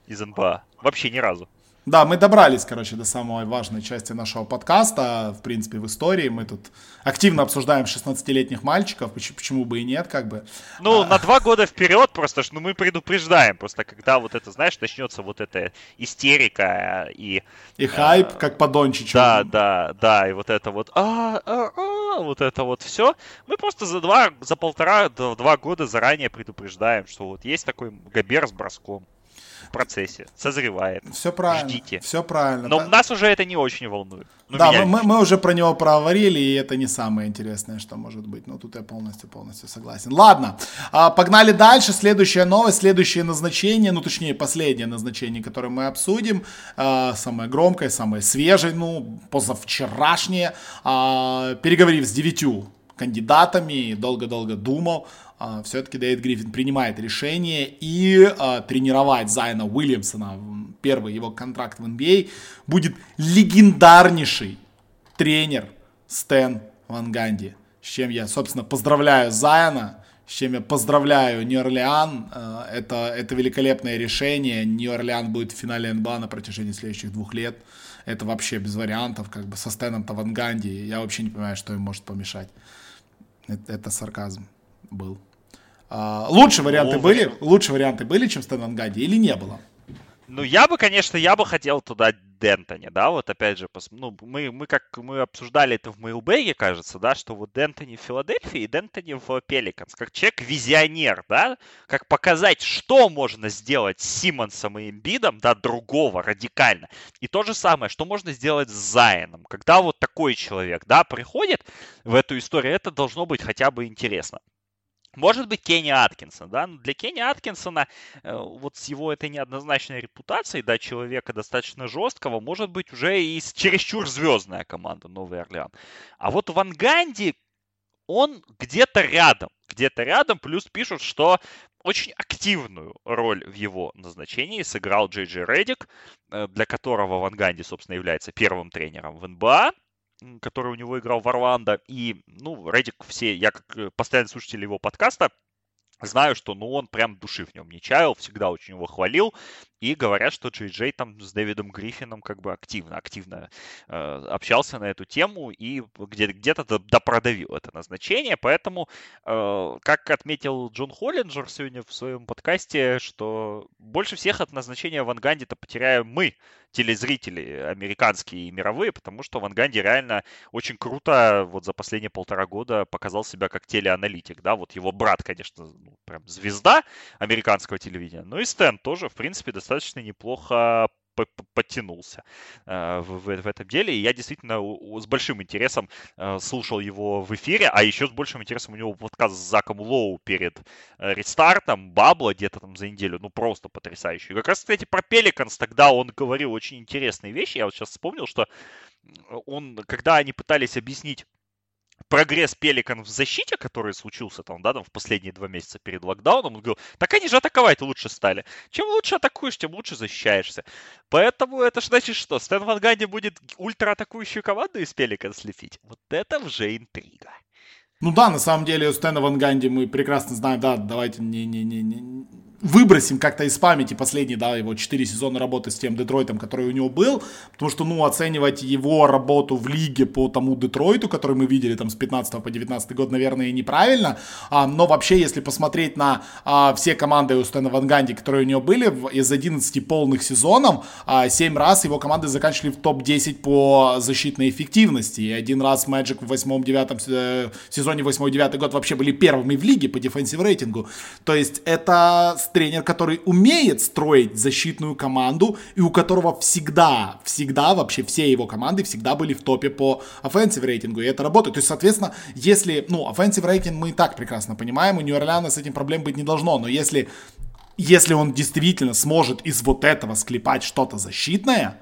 из НБА. Вообще ни разу. Да, мы добрались, короче, до самой важной части нашего подкаста, в принципе, в истории. Мы тут активно обсуждаем 16-летних мальчиков, почему, почему бы и нет, как бы. Ну, А. на два года вперед просто, ну, мы предупреждаем. Просто когда вот это, знаешь, начнется вот эта истерика и... И хайп, как по Дончичу. Да, да, да, и вот это вот, а, а, а, вот это вот все. Мы просто за два, за полтора, два года заранее предупреждаем, что вот есть такой Габер с броском в процессе, созревает. Все правильно. Ждите. Все правильно. Но Да- нас уже это не очень волнует. Ну, да, мы, мы, мы уже про него проговорили, и это не самое интересное, что может быть. Но тут я полностью-полностью согласен. Ладно, а, погнали дальше. Следующая новость, следующее назначение, ну точнее последнее назначение, которое мы обсудим. А, самое громкое, самое свежее, ну позавчерашнее. А, переговорив с девятью кандидатами, долго-долго думал, все-таки Дэвид Гриффин принимает решение и а, тренировать Зайна Уильямсона, первый его контракт в NBA, будет легендарнейший тренер Стэн Ван Ганди. С чем я, собственно, поздравляю Зайна, с чем я поздравляю Нью-Орлеан. Это, это великолепное решение. Нью-Орлеан будет в финале НБА на протяжении следующих двух лет. Это вообще без вариантов, как бы со Стэном-то Ван Ганди. Я вообще не понимаю, что им может помешать. Это, это сарказм был. А, лучше варианты Ну, были? Лучше варианты были, чем Ганди или не было? Ну, я бы, конечно, я бы хотел туда Дентони, да, вот опять же, ну, мы, мы как мы обсуждали это в Мейлбэге, кажется, да, что вот Дентони в Филадельфии и Дентони в Пеликанс, как человек-визионер, да, как показать, что можно сделать с Симмонсом и Эмбидом, да, другого, радикально. И то же самое, что можно сделать с Зайном. Когда вот такой человек, да, приходит в эту историю, это должно быть хотя бы интересно. Может быть, Кенни Аткинсон, да, но для Кенни Аткинсона э, вот с его этой неоднозначной репутацией, да, человека достаточно жесткого, может быть уже и чересчур звездная команда Новый Орлеан. А вот Ван Ганди, он где-то рядом, где-то рядом, плюс пишут, что очень активную роль в его назначении сыграл Джей Джей Реддик, э, для которого Ван Ганди, собственно, является первым тренером в НБА который у него играл в Орландо. И, ну, Редик все, я как э, постоянный слушатель его подкаста, знаю, что ну, он прям души в нем не чаял, всегда очень его хвалил. И говорят, что Джей Джей там с Дэвидом Гриффином как бы активно, активно э, общался на эту тему и где- где-то допродавил это назначение. Поэтому, э, как отметил Джон Холлинджер сегодня в своем подкасте, что больше всех от назначения Ван Ганди-то потеряем мы, телезрители американские и мировые, потому что Ван Ганди реально очень круто вот за последние полтора года показал себя как телеаналитик, да, вот его брат, конечно, ну, прям звезда американского телевидения, но и Стэн тоже, в принципе, достаточно достаточно неплохо подтянулся э, в, этом деле. И я действительно с большим интересом э, слушал его в эфире, а еще с большим интересом у него подкаст с Заком Лоу перед э, рестартом, Бабла где-то там за неделю, ну просто потрясающий. Как раз, кстати, про Пеликанс тогда он говорил очень интересные вещи. Я вот сейчас вспомнил, что он, когда они пытались объяснить прогресс Пеликан в защите, который случился там, да, там в последние два месяца перед локдауном, он говорил, так они же атаковать лучше стали. Чем лучше атакуешь, тем лучше защищаешься. Поэтому это ж значит что? Стэн Ван Ганди будет ультраатакующую команду из Пеликан слепить? Вот это уже интрига. Ну да, на самом деле у Стэна Ван Ганди мы прекрасно знаем, да, давайте не, не, не, не, выбросим как-то из памяти последние, да, его 4 сезона работы с тем Детройтом, который у него был, потому что, ну, оценивать его работу в лиге по тому Детройту, который мы видели там с 15 по 19 год, наверное, неправильно, а, но вообще, если посмотреть на а, все команды у Стэна Ван Ганди, которые у него были, из 11 полных сезонов, а, 7 раз его команды заканчивали в топ-10 по защитной эффективности, и один раз Magic в 8-9 э, сезоне 8-9 год вообще были первыми в лиге по дефенсив рейтингу, то есть это тренер, который умеет строить защитную команду и у которого всегда, всегда вообще все его команды всегда были в топе по offensive рейтингу, и это работает. То есть, соответственно, если, ну, offensive рейтинг мы и так прекрасно понимаем, у Нью-Орлеана с этим проблем быть не должно, но если, если он действительно сможет из вот этого склепать что-то защитное,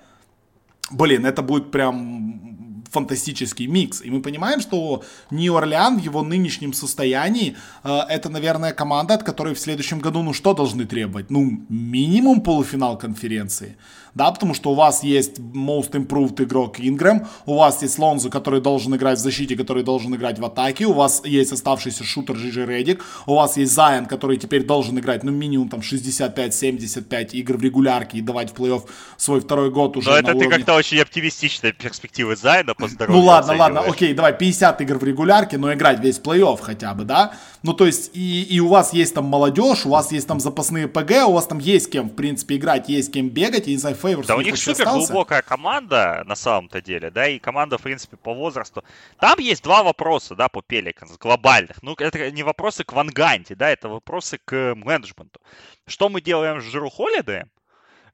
блин, это будет прям фантастический микс. И мы понимаем, что Нью-Орлеан в его нынешнем состоянии э, это, наверное, команда, от которой в следующем году, ну что должны требовать? Ну, минимум полуфинал конференции да, потому что у вас есть most improved игрок Ингрэм, у вас есть Лонзо, который должен играть в защите, который должен играть в атаке, у вас есть оставшийся шутер Жижи Редик, у вас есть Зайен, который теперь должен играть, ну, минимум там 65-75 игр в регулярке и давать в плей-офф свой второй год уже Но это уровне... ты как-то очень оптимистичная перспектива Зайна по здоровью. Ну ладно, ладно, окей, давай 50 игр в регулярке, но играть весь плей-офф хотя бы, да? Ну, то есть, и, и у вас есть там молодежь, у вас есть там запасные ПГ, у вас там есть кем, в принципе, играть, есть кем бегать, я не знаю, Да у них супер остался. глубокая команда, на самом-то деле, да, и команда, в принципе, по возрасту. Там есть два вопроса, да, по Пеликанс, глобальных. Ну, это не вопросы к Ванганте, да, это вопросы к менеджменту. Что мы делаем с Жиру Холлидеем?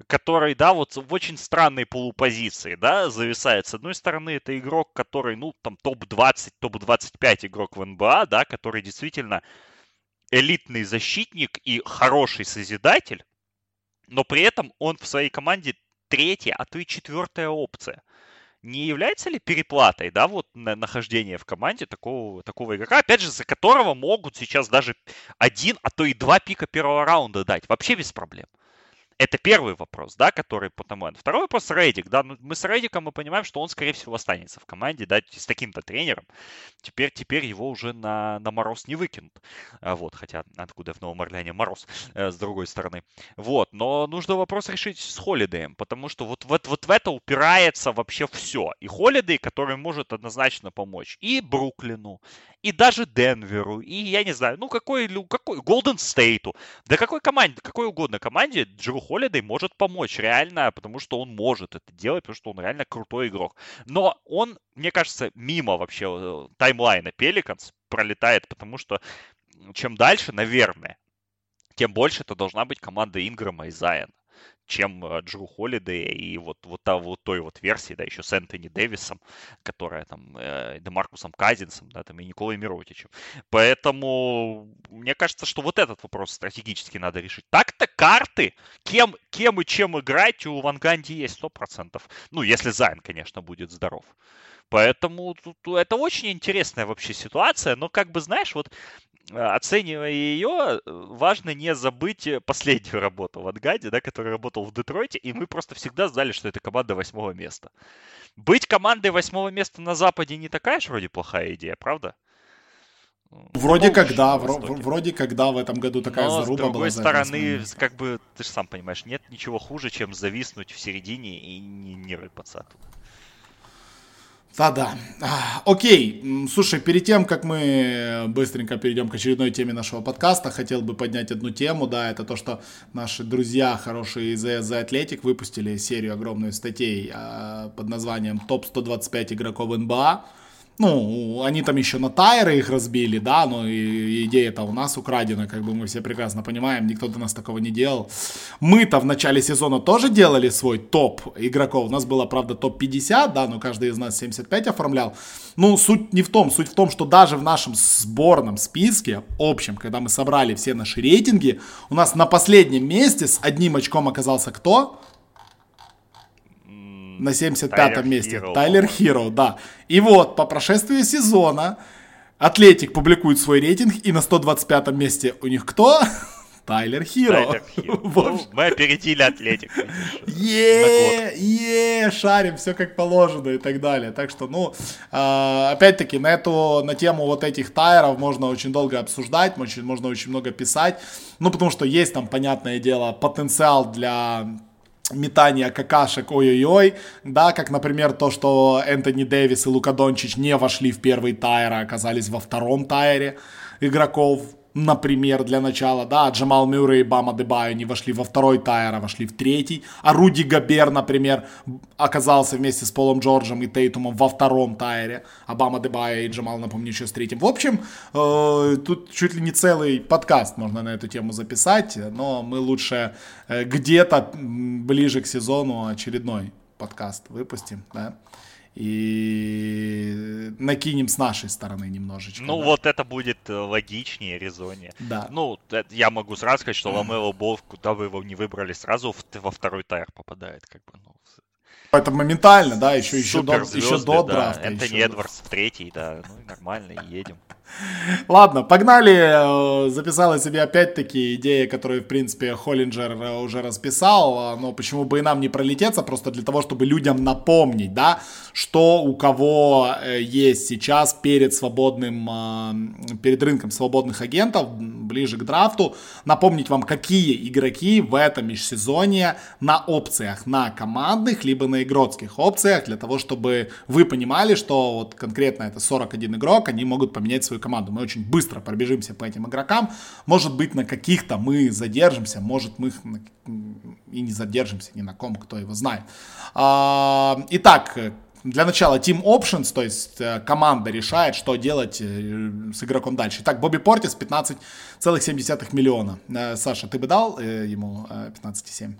который, да, вот в очень странной полупозиции, да, зависает. С одной стороны, это игрок, который, ну, там, топ-20, топ-25 игрок в НБА, да, который действительно элитный защитник и хороший созидатель, но при этом он в своей команде третья, а то и четвертая опция. Не является ли переплатой, да, вот на нахождение в команде такого, такого игрока, опять же, за которого могут сейчас даже один, а то и два пика первого раунда дать, вообще без проблем. Это первый вопрос, да, который по тому. Второй вопрос Рейдик, да, ну, мы с Рейдиком мы понимаем, что он, скорее всего, останется в команде, да, с таким-то тренером. Теперь, теперь его уже на, на мороз не выкинут. А, вот, хотя откуда в Новом Орлеане мороз, э, с другой стороны. Вот, но нужно вопрос решить с Холидеем, потому что вот, вот, вот в это упирается вообще все. И Холидей, который может однозначно помочь и Бруклину, и даже Денверу, и я не знаю, ну какой, какой Голден Стейту, да какой команде, какой угодно команде Джеру Холидей может помочь реально, потому что он может это делать, потому что он реально крутой игрок. Но он, мне кажется, мимо вообще э, таймлайна Пеликанс пролетает, потому что чем дальше, наверное, тем больше это должна быть команда Инграма и Зайена чем э, Джру Холидея и вот, вот, та, вот той вот версии, да, еще с Энтони Дэвисом, которая там, э, Демаркусом Казинсом, да, там и Николой Миротичем. Поэтому мне кажется, что вот этот вопрос стратегически надо решить. Так-то карты, кем, кем и чем играть у Ванганди есть 100%. Ну, если Зайн, конечно, будет здоров. Поэтому тут, это очень интересная вообще ситуация, но как бы, знаешь, вот оценивая ее, важно не забыть последнюю работу в Ангаде, да, который работал в Детройте, и мы просто всегда знали, что это команда восьмого места. Быть командой восьмого места на Западе не такая же вроде плохая идея, правда? Вроде как да, вроде как да, в этом году такая Но, заруба была. с другой стороны, как бы, ты же сам понимаешь, нет ничего хуже, чем зависнуть в середине и не, не рыпаться оттуда. Да-да. Окей. Слушай, перед тем, как мы быстренько перейдем к очередной теме нашего подкаста, хотел бы поднять одну тему, да, это то, что наши друзья, хорошие из The Athletic, выпустили серию огромную статей а, под названием «Топ-125 игроков НБА», ну, они там еще на тайры их разбили, да, но идея-то у нас украдена, как бы мы все прекрасно понимаем, никто до нас такого не делал. Мы-то в начале сезона тоже делали свой топ игроков, у нас было, правда, топ-50, да, но каждый из нас 75 оформлял. Ну, суть не в том, суть в том, что даже в нашем сборном списке, общем, когда мы собрали все наши рейтинги, у нас на последнем месте с одним очком оказался кто? На 75-м месте. Hero. Тайлер Хиро, да. И вот, по прошествии сезона, Атлетик публикует свой рейтинг, и на 125-м месте у них кто? (laughs) Тайлер Хиро. (laughs) Ну, мы опередили Атлетик. Е, шарим, все как положено и так далее. Так что, ну, а, опять-таки, на эту, на тему вот этих тайров можно очень долго обсуждать, можно очень много писать. Ну, потому что есть там, понятное дело, потенциал для метания какашек, ой-ой-ой, да, как, например, то, что Энтони Дэвис и Лука Дончич не вошли в первый tier, а оказались во втором tier е игроков, например, для начала, да, Джамал Мюррей и Бама Дебайо не вошли во второй tier, а вошли в третий, а Руди Габер, например, оказался вместе с Полом Джорджем и Тейтумом во втором tier е, а Бама Дебайо и Джамал, напомню, еще с третьим. В общем, э, тут чуть ли не целый подкаст можно на эту тему записать, но мы лучше э, где-то ближе к сезону очередной подкаст выпустим, да и накинем с нашей стороны немножечко. Ну, да. вот это будет э, логичнее, резоннее. Да. Ну, я могу сразу сказать, что Ламело Бол, куда вы его не выбрали, сразу во второй тайр попадает, как бы, ну. Это моментально, да, еще, еще, до, еще до да. драфта. Энтони еще... Эдвардс в третий, да, ну, нормально, едем. Ладно, погнали. Записала себе опять-таки идеи, которые, в принципе, Холлинджер э, уже расписал. Но почему бы и нам не пролететься, просто для того, чтобы людям напомнить, да, что у кого э, есть сейчас перед свободным, э, перед рынком свободных агентов, ближе к драфту. Напомнить вам, какие игроки в этом межсезонье на опциях, на командных, либо на игротских опциях, для того, чтобы вы понимали, что вот конкретно это 41 игрок, они могут поменять свою команду. Мы очень быстро пробежимся по этим игрокам. Может быть, на каких-то мы задержимся, может, мы и не задержимся ни на ком, кто его знает. А, итак, для начала Team Options, то есть э, команда решает, что делать э, с игроком дальше. Итак, Бобби Портис 15,7 миллиона. Э, Саша, ты бы дал ему 15,7?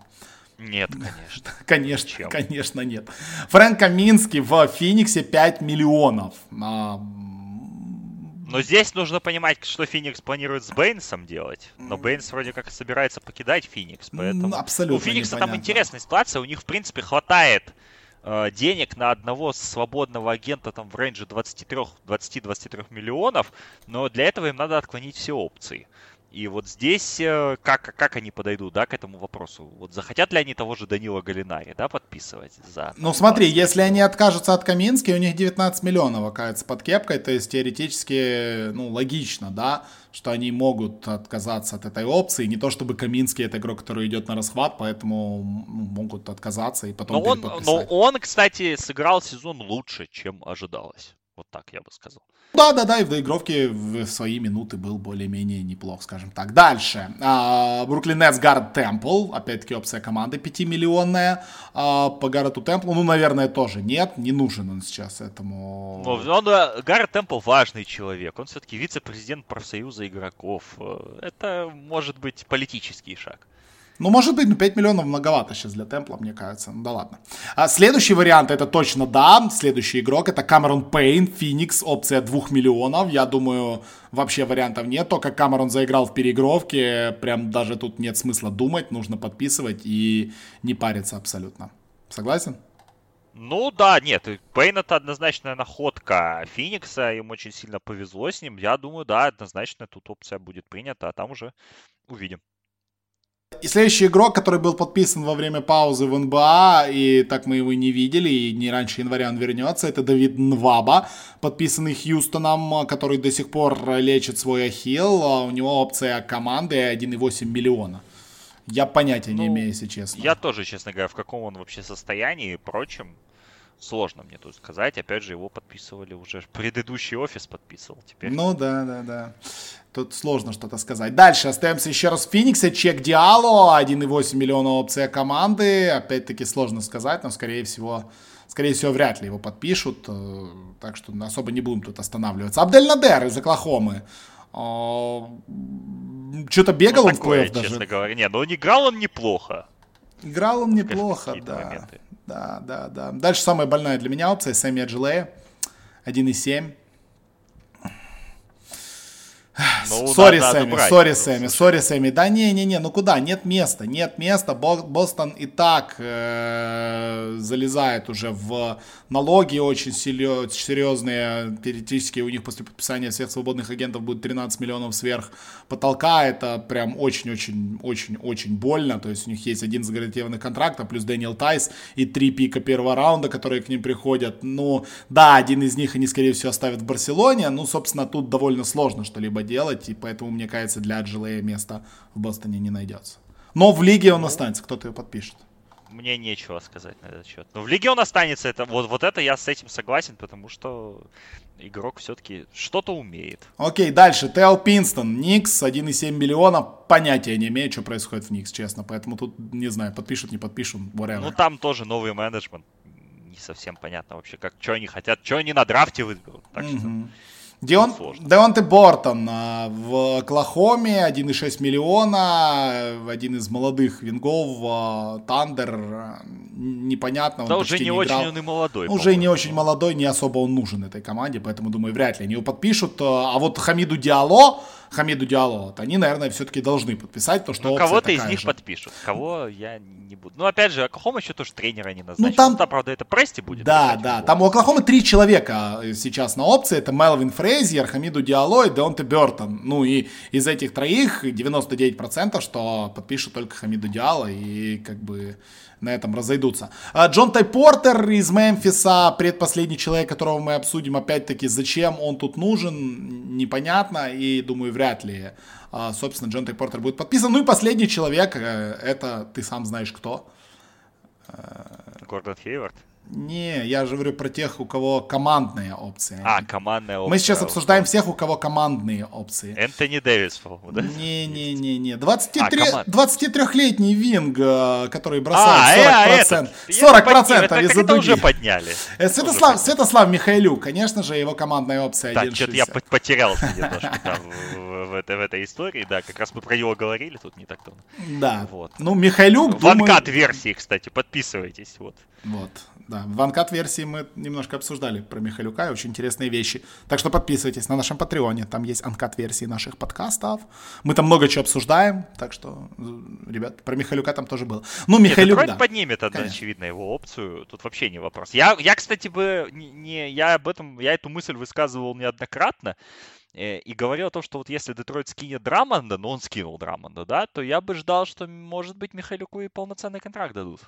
Нет, конечно. (laughs) Конечно, Чем? конечно нет. Фрэнк Каминский в Фениксе 5 миллионов. Но здесь нужно понимать, что Феникс планирует с Бейнсом делать. Но Бейнс вроде как собирается покидать Феникс, поэтому... Абсолютно У Феникса непонятно. там интересная ситуация, у них, в принципе, хватает э, денег на одного свободного агента там в рейнже 20-23 миллионов, но для этого им надо отклонить все опции. И вот здесь э, как, как они подойдут, да, к этому вопросу? Вот захотят ли они того же Данила Галинари, да, подписывать за... Ну смотри, если они откажутся от Камински, у них 19 миллионов окажется под кепкой, то есть теоретически, ну, логично, да, что они могут отказаться от этой опции. Не то чтобы Каминский это игрок, который идет на расхват, поэтому могут отказаться и потом но он, но он, кстати, сыграл сезон лучше, чем ожидалось. Вот так я бы сказал. Да, да, да, и в доигровке в свои минуты был более-менее неплох, скажем так. Дальше. Бруклин Нетс Гаррет Темпл. Опять-таки опция команды 5-миллионная. А, по Гаррету Темплу, ну, наверное, тоже нет. Не нужен он сейчас этому. Но он, э, Гаррет Темпл важный человек. Он все-таки вице-президент профсоюза игроков. Э, это может быть политический шаг. Ну, может быть, ну 5 миллионов многовато сейчас для Темпла, мне кажется. Ну да ладно. А следующий вариант это точно да. Следующий игрок это Камерон Пейн, Феникс, опция 2 миллионов. Я думаю, вообще вариантов нет. То, как Камерон заиграл в переигровке, прям даже тут нет смысла думать. Нужно подписывать и не париться абсолютно. Согласен? Ну да, нет, Пейн это однозначная находка Феникса, им очень сильно повезло с ним. Я думаю, да, однозначно тут опция будет принята, а там уже увидим. И следующий игрок, который был подписан во время паузы в НБА, и так мы его не видели, и не раньше января он вернется, это Давид Нваба, подписанный Хьюстоном, который до сих пор лечит свой ахилл. А у него опция команды 1,8 миллиона. Я понятия ну, не имею, если честно. Я тоже, честно говоря, в каком он вообще состоянии и прочем. Сложно мне тут сказать. Опять же, его подписывали уже. (laughs) Предыдущий офис подписывал. Теперь... Ну да, да, да. Тут сложно что-то сказать. Дальше остаемся еще раз в Фениксе. Чек Диало. 1,8 миллиона опция команды. Опять-таки сложно сказать, но скорее всего... Скорее всего, вряд ли его подпишут. Э, так что особо не будем тут останавливаться. Абдель Надер из Оклахомы. А, что-то бегал ну, он такое, в плей даже. честно говоря. Не, но он играл он неплохо. Играл он неплохо, да. Моменты. Да, да, да. Дальше самая больная для меня опция Сэмми Аджилея. 1,7. Ну, sorry, Сэмми, sorry, Сэмми, sorry, Сэмми. Да не-не-не, ну куда? Нет места, нет места. Бостон и так э, залезает уже в налоги очень серьезные. Теоретически у них после подписания всех свободных агентов будет 13 миллионов сверх потолка. Это прям очень-очень-очень-очень больно. То есть у них есть один загарантированный контракт, а плюс Дэниел Тайс и три пика первого раунда, которые к ним приходят. Ну, да, один из них они, скорее всего, оставят в Барселоне. Ну, собственно, тут довольно сложно что-либо делать, и поэтому, мне кажется, для Аджилея места в Бостоне не найдется. Но в лиге он останется, кто-то его подпишет. Мне нечего сказать на этот счет. Но в лиге он останется. Это, вот, вот это я с этим согласен, потому что игрок все-таки что-то умеет. Окей, дальше. Тео Пинстон, Никс, 1,7 миллиона. Понятия не имею, что происходит в Никс, честно. Поэтому тут, не знаю, подпишут, не подпишут, whatever. Ну, там тоже новый менеджмент. Не совсем понятно вообще, как, что они хотят, что они на драфте выберут. Так mm-hmm. что... Дион, Деонте Бортон а, в Оклахоме, 1,6 миллиона, один из молодых вингов, а, Тандер, непонятно. Да уже не, не очень он и молодой. Уже не очень молодой, не особо он нужен этой команде, поэтому, думаю, вряд ли они его подпишут. А вот Хамиду Диало, Хамиду Диало, вот, они, наверное, все-таки должны подписать, то что ну, кого-то из них же. подпишут, кого я не буду. Ну, опять же, Оклахома еще тоже тренера не назначил. Ну, там, ну, там правда, это Прести будет. Да, да, там у Оклахомы три человека сейчас на опции, это Мелвин Фрейзер, Хамиду Диало и Деонте Бертон. Ну, и из этих троих 99% что подпишут только Хамиду Диало, и как бы на этом разойдутся. А Джон Тай Портер из Мемфиса, предпоследний человек, которого мы обсудим, опять-таки, зачем он тут нужен, непонятно, и думаю, вряд ли, а, собственно, Джон Тай Портер будет подписан. Ну и последний человек, э, это ты сам знаешь кто. Гордон Хейвард. Не, я же говорю про тех, у кого командные опции. А, командные опции. Мы сейчас обсуждаем всех, у кого командные опции. Энтони Дэвис, по-моему, да? Не-не-не-не. 23, а, 23-летний Винг, э, который бросает а, 40%. Э, 40% это, из это уже подняли. Э, Святослав, уже Святослав Михайлюк, конечно же, его командная опция Так, что-то я потерялся немножко там в, в, этой, в этой истории, да, как раз мы про него говорили тут не так давно. Да, вот. Ну, Михайлюк, В анкат-версии, кстати, подписывайтесь, вот. Вот да. В анкат версии мы немножко обсуждали про Михалюка, очень интересные вещи. Так что подписывайтесь на нашем Патреоне, там есть анкат версии наших подкастов. Мы там много чего обсуждаем, так что, ребят, про Михалюка там тоже было. Ну, Михалюк, Нет, да. поднимет, одна, очевидно, его опцию, тут вообще не вопрос. Я, я кстати, бы, не, я об этом, я эту мысль высказывал неоднократно, э, и говорил о том, что вот если Детройт скинет Драмонда, но он скинул Драмонда, да, то я бы ждал, что, может быть, Михайлюку и полноценный контракт дадут.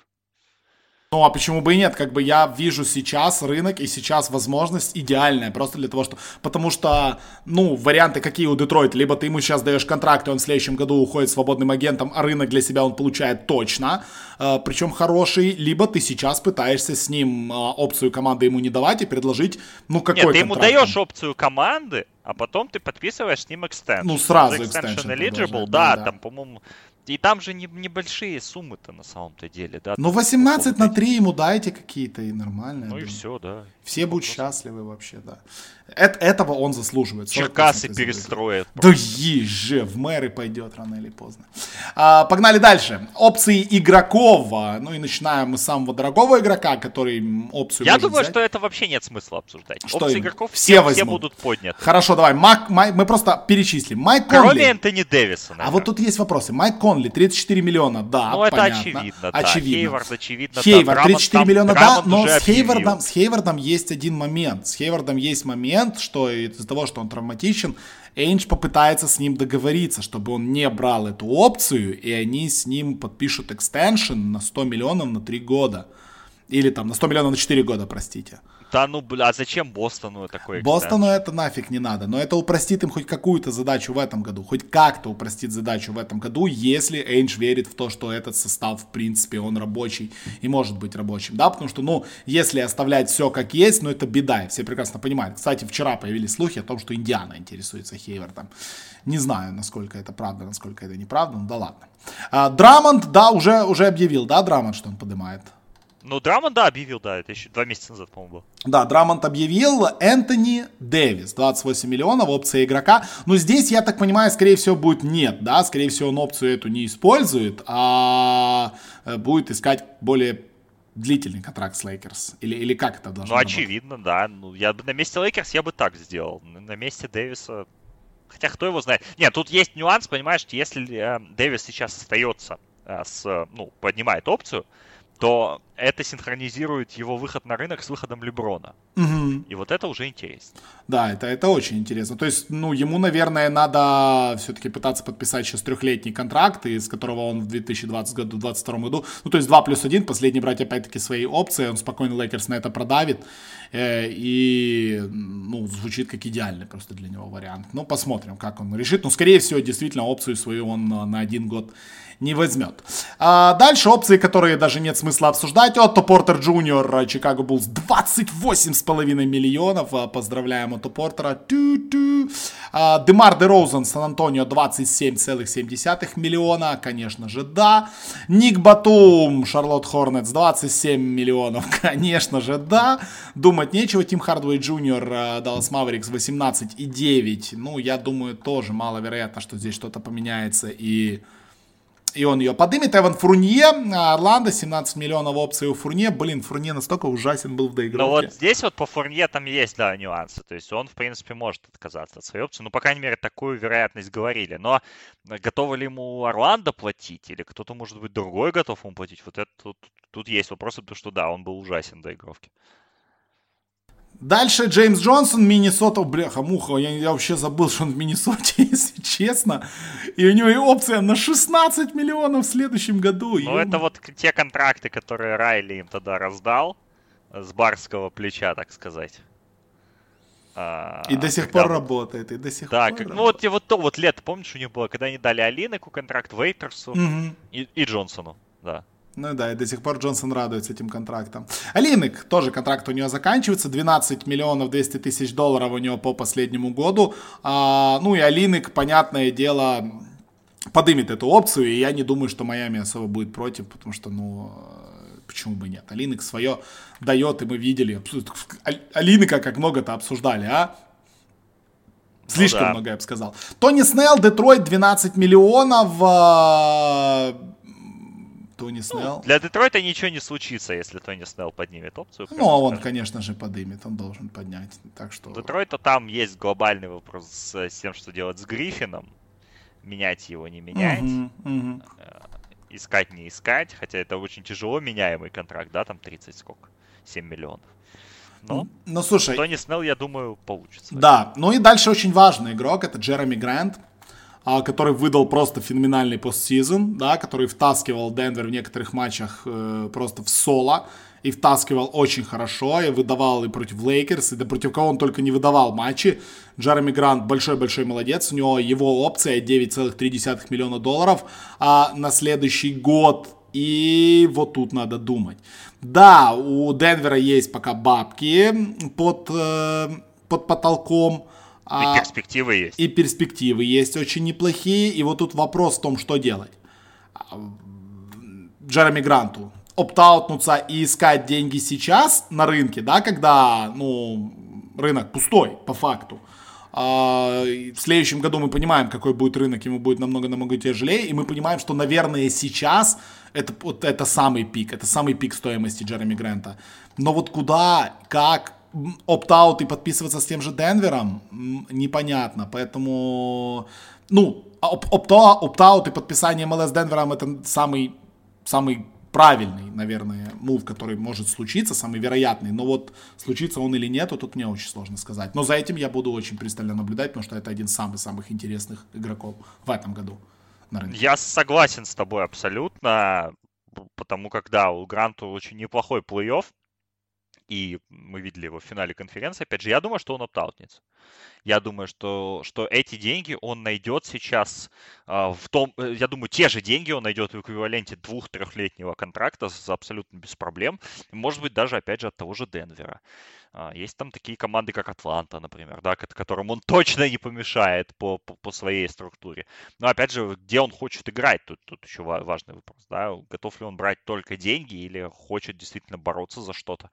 Ну, а почему бы и нет? Как бы я вижу сейчас рынок и сейчас возможность идеальная просто для того, что... Потому что, ну, варианты какие у Детройта. Либо ты ему сейчас даешь контракт, и он в следующем году уходит свободным агентом, а рынок для себя он получает точно, э, причем хороший. Либо ты сейчас пытаешься с ним э, опцию команды ему не давать и предложить, ну, какой Нет, ты ему даешь опцию команды, а потом ты подписываешь с ним экстеншн. Ну, сразу экстеншн eligible, да, да, там, по-моему, и там же не, небольшие суммы-то на самом-то деле, да. Ну, 18 на 3 ему дайте какие-то и нормальные. Ну и все, да. Все будут счастливы вообще, да. Это, этого он заслуживает. Черкасы перестроят. Да есть же, в мэры пойдет рано или поздно. А, погнали дальше. Опции игроков. Ну и начинаем мы с самого дорогого игрока, который опцию Я думаю, взять. что это вообще нет смысла обсуждать. Что Опции им? игроков все, все, все будут подняты. Хорошо, давай. Мак, Май, мы просто перечислим. Майк Конли. Кроме Энтони Дэвиса, наверное. А вот тут есть вопросы. Майк Конли, 34 миллиона, да, Ну это понятно. очевидно, очевидно. Да. Хейвард, очевидно. Хейвард, 34 там, миллиона, да, но с Хейвардом, с Хейвардом есть один момент. С Хейвардом есть момент, что из-за того, что он травматичен, Эйндж попытается с ним договориться, чтобы он не брал эту опцию, и они с ним подпишут экстеншн на 100 миллионов на 3 года. Или там на 100 миллионов на 4 года, простите. Да ну, бля, а зачем Бостону такой Бостону это нафиг не надо, но это упростит им хоть какую-то задачу в этом году, хоть как-то упростит задачу в этом году, если Эйндж верит в то, что этот состав, в принципе, он рабочий и может быть рабочим, да, потому что, ну, если оставлять все как есть, ну, это беда, все прекрасно понимают. Кстати, вчера появились слухи о том, что Индиана интересуется Хейвардом. Не знаю, насколько это правда, насколько это неправда, ну да ладно. А, Драмонт, да, уже, уже объявил, да, Драмонт, что он поднимает? Ну, Драмонт, да, объявил, да, это еще два месяца назад, по-моему, было. Да, Драмонт объявил Энтони Дэвис, 28 миллионов, опция игрока. Но здесь, я так понимаю, скорее всего, будет нет, да, скорее всего, он опцию эту не использует, а э, будет искать более длительный контракт с Лейкерс? Или, или как это должно Ну, очевидно, да. Ну, я бы на месте Лейкерс я бы так сделал. На месте Дэвиса... Хотя кто его знает. Нет, тут есть нюанс, понимаешь, если э, Дэвис сейчас остается э, с... Ну, поднимает опцию, то это синхронизирует его выход на рынок с выходом Леброна. Угу. И вот это уже интересно. Да, это, это очень интересно. То есть, ну, ему, наверное, надо все-таки пытаться подписать сейчас трехлетний контракт, из которого он в 2020 году, 2022 году, ну, то есть 2 плюс 1, последний брать опять-таки свои опции, он спокойно Лейкерс на это продавит, э, и, ну, звучит как идеальный просто для него вариант. Ну, посмотрим, как он решит. Ну, скорее всего, действительно, опцию свою он на, на один год не возьмет. А дальше опции, которые даже нет смысла обсуждать. Отто Портер Джуниор, Чикаго Буллс, 28,5 миллионов. А, поздравляем Отто Портера. Ту-ту. А, Демар Де Роузен, Сан-Антонио, 27,7 миллиона. Конечно же, да. Ник Батум, Шарлотт Хорнетс, 27 миллионов. (laughs) Конечно же, да. Думать нечего. Тим Хардвей Джуниор, Даллас Маверикс, 18,9. Ну, я думаю, тоже маловероятно, что здесь что-то поменяется и и он ее подымет. Эван Фурнье, Орландо, 17 миллионов опций у Фурнье. Блин, Фурнье настолько ужасен был в доигровке. Ну вот здесь вот по Фурнье там есть, да, нюансы. То есть он, в принципе, может отказаться от своей опции. Ну, по крайней мере, такую вероятность говорили. Но готовы ли ему Орландо платить? Или кто-то, может быть, другой готов ему платить? Вот это тут, тут есть вопросы, потому что да, он был ужасен в доигровке. Дальше Джеймс Джонсон, Миннесота, бляха, муха, я, я вообще забыл, что он в Миннесоте, (laughs) если честно. И у него и опция на 16 миллионов в следующем году. Ну, это вот те контракты, которые Райли им тогда раздал, с барского плеча, так сказать. А, и до сих пор работает, и до сих да, пор. Да, ну вот, вот то вот лето, помнишь, у них было, когда они дали Алинеку контракт, Вейтерсу угу. и, и Джонсону, да. Ну да, и до сих пор Джонсон радуется этим контрактом. Алиник, тоже контракт у него заканчивается, 12 миллионов 200 тысяч долларов у него по последнему году. А, ну и Алиник, понятное дело, подымет эту опцию, и я не думаю, что Майами особо будет против, потому что, ну, почему бы нет. Алиник свое дает, и мы видели. Алиника как много-то обсуждали, а? Слишком ну, да. много, я бы сказал. Тони Снелл, Детройт, 12 миллионов. Тони Снелл. Ну, для Детройта ничего не случится, если Тони Снелл поднимет опцию. Ну, а он, скажем. конечно же, поднимет, он должен поднять. Так что... Детройта там есть глобальный вопрос с, тем, что делать с Гриффином. Менять его, не менять. Uh-huh, uh-huh. Искать, не искать. Хотя это очень тяжело меняемый контракт, да, там 30 сколько? 7 миллионов. Но, ну, слушай. Тони Снелл, я думаю, получится. Да, ну и дальше очень важный игрок, это Джереми Грант. А, который выдал просто феноменальный постсезон, да, который втаскивал Денвер в некоторых матчах э, просто в соло и втаскивал очень хорошо, и выдавал и против Лейкерс, и да против кого он только не выдавал матчи. Джереми Грант большой-большой молодец, у него его опция 9,3 миллиона долларов а на следующий год, и вот тут надо думать. Да, у Денвера есть пока бабки под, э, под потолком, и а, перспективы есть. И перспективы есть очень неплохие. И вот тут вопрос в том, что делать. А, Джереми Гранту оптаутнуться и искать деньги сейчас на рынке, да, когда, ну, рынок пустой, по факту. А, в следующем году мы понимаем, какой будет рынок, ему будет намного-намного тяжелее, и мы понимаем, что, наверное, сейчас это, вот, это самый пик, это самый пик стоимости Джереми Гранта. Но вот куда, как, опт-аут и подписываться с тем же Денвером, непонятно. Поэтому, ну, опт-аут и подписание МЛС Денвером это самый, самый правильный, наверное, мув, который может случиться, самый вероятный. Но вот случится он или нет, тут мне очень сложно сказать. Но за этим я буду очень пристально наблюдать, потому что это один из самых-самых интересных игроков в этом году на рынке. Я согласен с тобой абсолютно, потому как, да, у Гранта очень неплохой плей-офф, и мы видели его в финале конференции. Опять же, я думаю, что он оптаутнется. Я думаю, что, что эти деньги он найдет сейчас э, в том... Э, я думаю, те же деньги он найдет в эквиваленте двух-трехлетнего контракта с, абсолютно без проблем. Может быть, даже, опять же, от того же Денвера. А, есть там такие команды, как Атланта, например, да, которым он точно не помешает по, по, по своей структуре. Но опять же, где он хочет играть, тут, тут еще важный вопрос, да, готов ли он брать только деньги или хочет действительно бороться за что-то.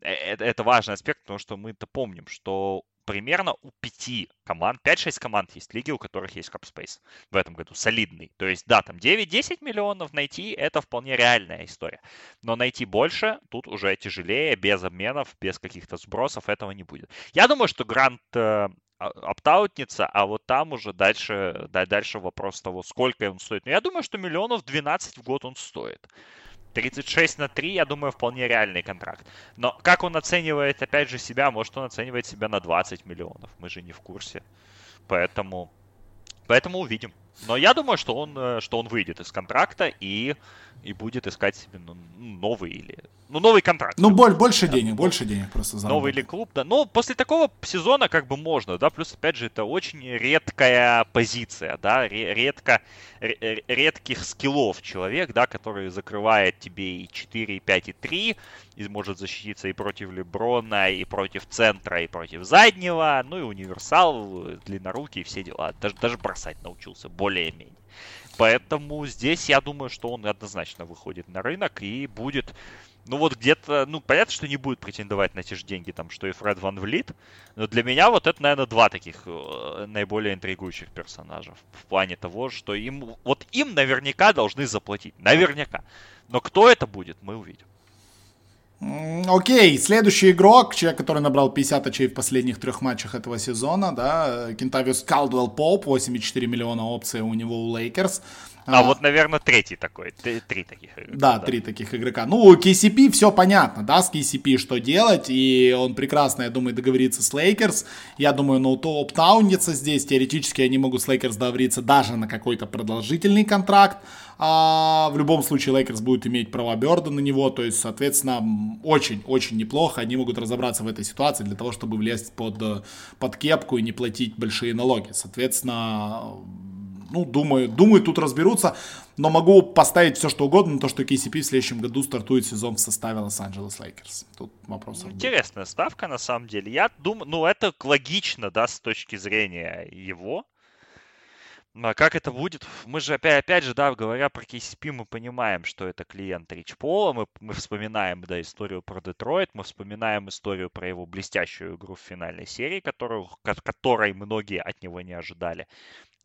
Это, э, это важный аспект, потому что мы-то помним, что примерно у пяти команд, 5-6 команд есть лиги, у которых есть капспейс в этом году, солидный. То есть, да, там 9-10 миллионов найти, это вполне реальная история. Но найти больше тут уже тяжелее, без обменов, без каких-то сбросов, этого не будет. Я думаю, что Грант э, а, оптаутница, а вот там уже дальше, да, дальше вопрос того, сколько он стоит. Но я думаю, что миллионов 12 в год он стоит. 36 на 3, я думаю, вполне реальный контракт. Но как он оценивает, опять же, себя, может, он оценивает себя на 20 миллионов. Мы же не в курсе. Поэтому, поэтому увидим. Но я думаю, что он, э, что он выйдет из контракта и, и будет искать себе ну, новый или ну, новый контракт. Ну, боль, больше денег, больше денег просто за Новый или клуб, да. Но после такого сезона как бы можно, да. Плюс, опять же, это очень редкая позиция, да. Редко, редких скиллов человек, да, который закрывает тебе и 4, и 5, и 3, и может защититься и против Леброна, и против центра, и против заднего. Ну и универсал, длиннорукий, и все дела. Даже, даже бросать научился более-менее. Поэтому здесь я думаю, что он однозначно выходит на рынок и будет ну вот где-то, ну понятно, что не будет претендовать на те же деньги, там, что и Фред Ван Влит, но для меня вот это, наверное, два таких э, наиболее интригующих персонажа в плане того, что им, вот им наверняка должны заплатить, наверняка. Но кто это будет, мы увидим. Окей, следующий игрок, человек, который набрал 50 очей в последних трех матчах этого сезона, да, Кентавиус Калдуэлл Поп, 8,4 миллиона опций у него у Лейкерс. А, а вот, наверное, третий такой. Три таких игрока. Да, да, три таких игрока. Ну, KCP все понятно, да, с KCP что делать, и он прекрасно, я думаю, договорится с Лейкерс. Я думаю, ну, то opt out нится здесь, теоретически они могут с Лейкерс договориться даже на какой-то продолжительный контракт. А в любом случае Лейкерс будет иметь права Берда на него, то есть, соответственно, очень-очень неплохо они могут разобраться в этой ситуации для того, чтобы влезть под, под кепку и не платить большие налоги. Соответственно, ну, думаю, думаю, тут разберутся. Но могу поставить все, что угодно на то, что KCP в следующем году стартует сезон в составе Лос-Анджелес Лейкерс. Тут вопросов Интересная будет. ставка, на самом деле. Я думаю, ну, это логично, да, с точки зрения его. А как это будет? Мы же опять, опять же, да, говоря про KCP, мы понимаем, что это клиент Рич Пола, мы, мы вспоминаем, да, историю про Детройт, мы вспоминаем историю про его блестящую игру в финальной серии, которую, которой многие от него не ожидали.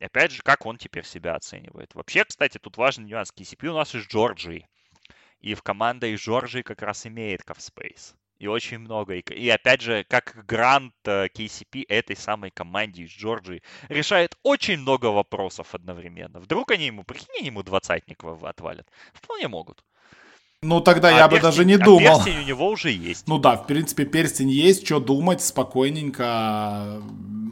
И опять же, как он теперь себя оценивает. Вообще, кстати, тут важный нюанс. KCP у нас из Джорджии. И в команда из Джорджии как раз имеет кавспейс. И очень много. И, опять же, как грант KCP э, этой самой команде из Джорджии решает очень много вопросов одновременно. Вдруг они ему, прикинь, ему двадцатник отвалят. Вполне могут. Ну, тогда а я перстень, бы даже не а думал. перстень у него уже есть. Ну да, в принципе, перстень есть, что думать, спокойненько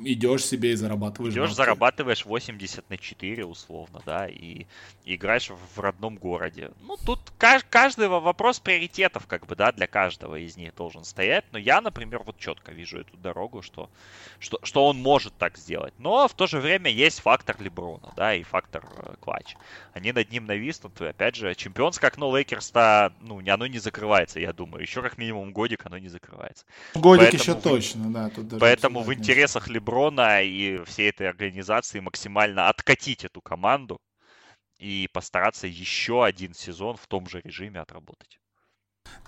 идешь себе и зарабатываешь. Идешь, зарабатываешь 80 на 4 условно, да, и, и играешь в родном городе. Ну, тут каждый вопрос приоритетов, как бы, да, для каждого из них должен стоять. Но я, например, вот четко вижу эту дорогу, что, что, что он может так сделать. Но в то же время есть фактор Леброна, да, и фактор э, Клатч. Они над ним нависнут. И, опять же, чемпионское окно Лейкерс-то, ну, оно не закрывается, я думаю. Еще как минимум годик оно не закрывается. Годик поэтому, еще точно, да. Тут даже поэтому в интересах Леброна Леброна и всей этой организации максимально откатить эту команду и постараться еще один сезон в том же режиме отработать.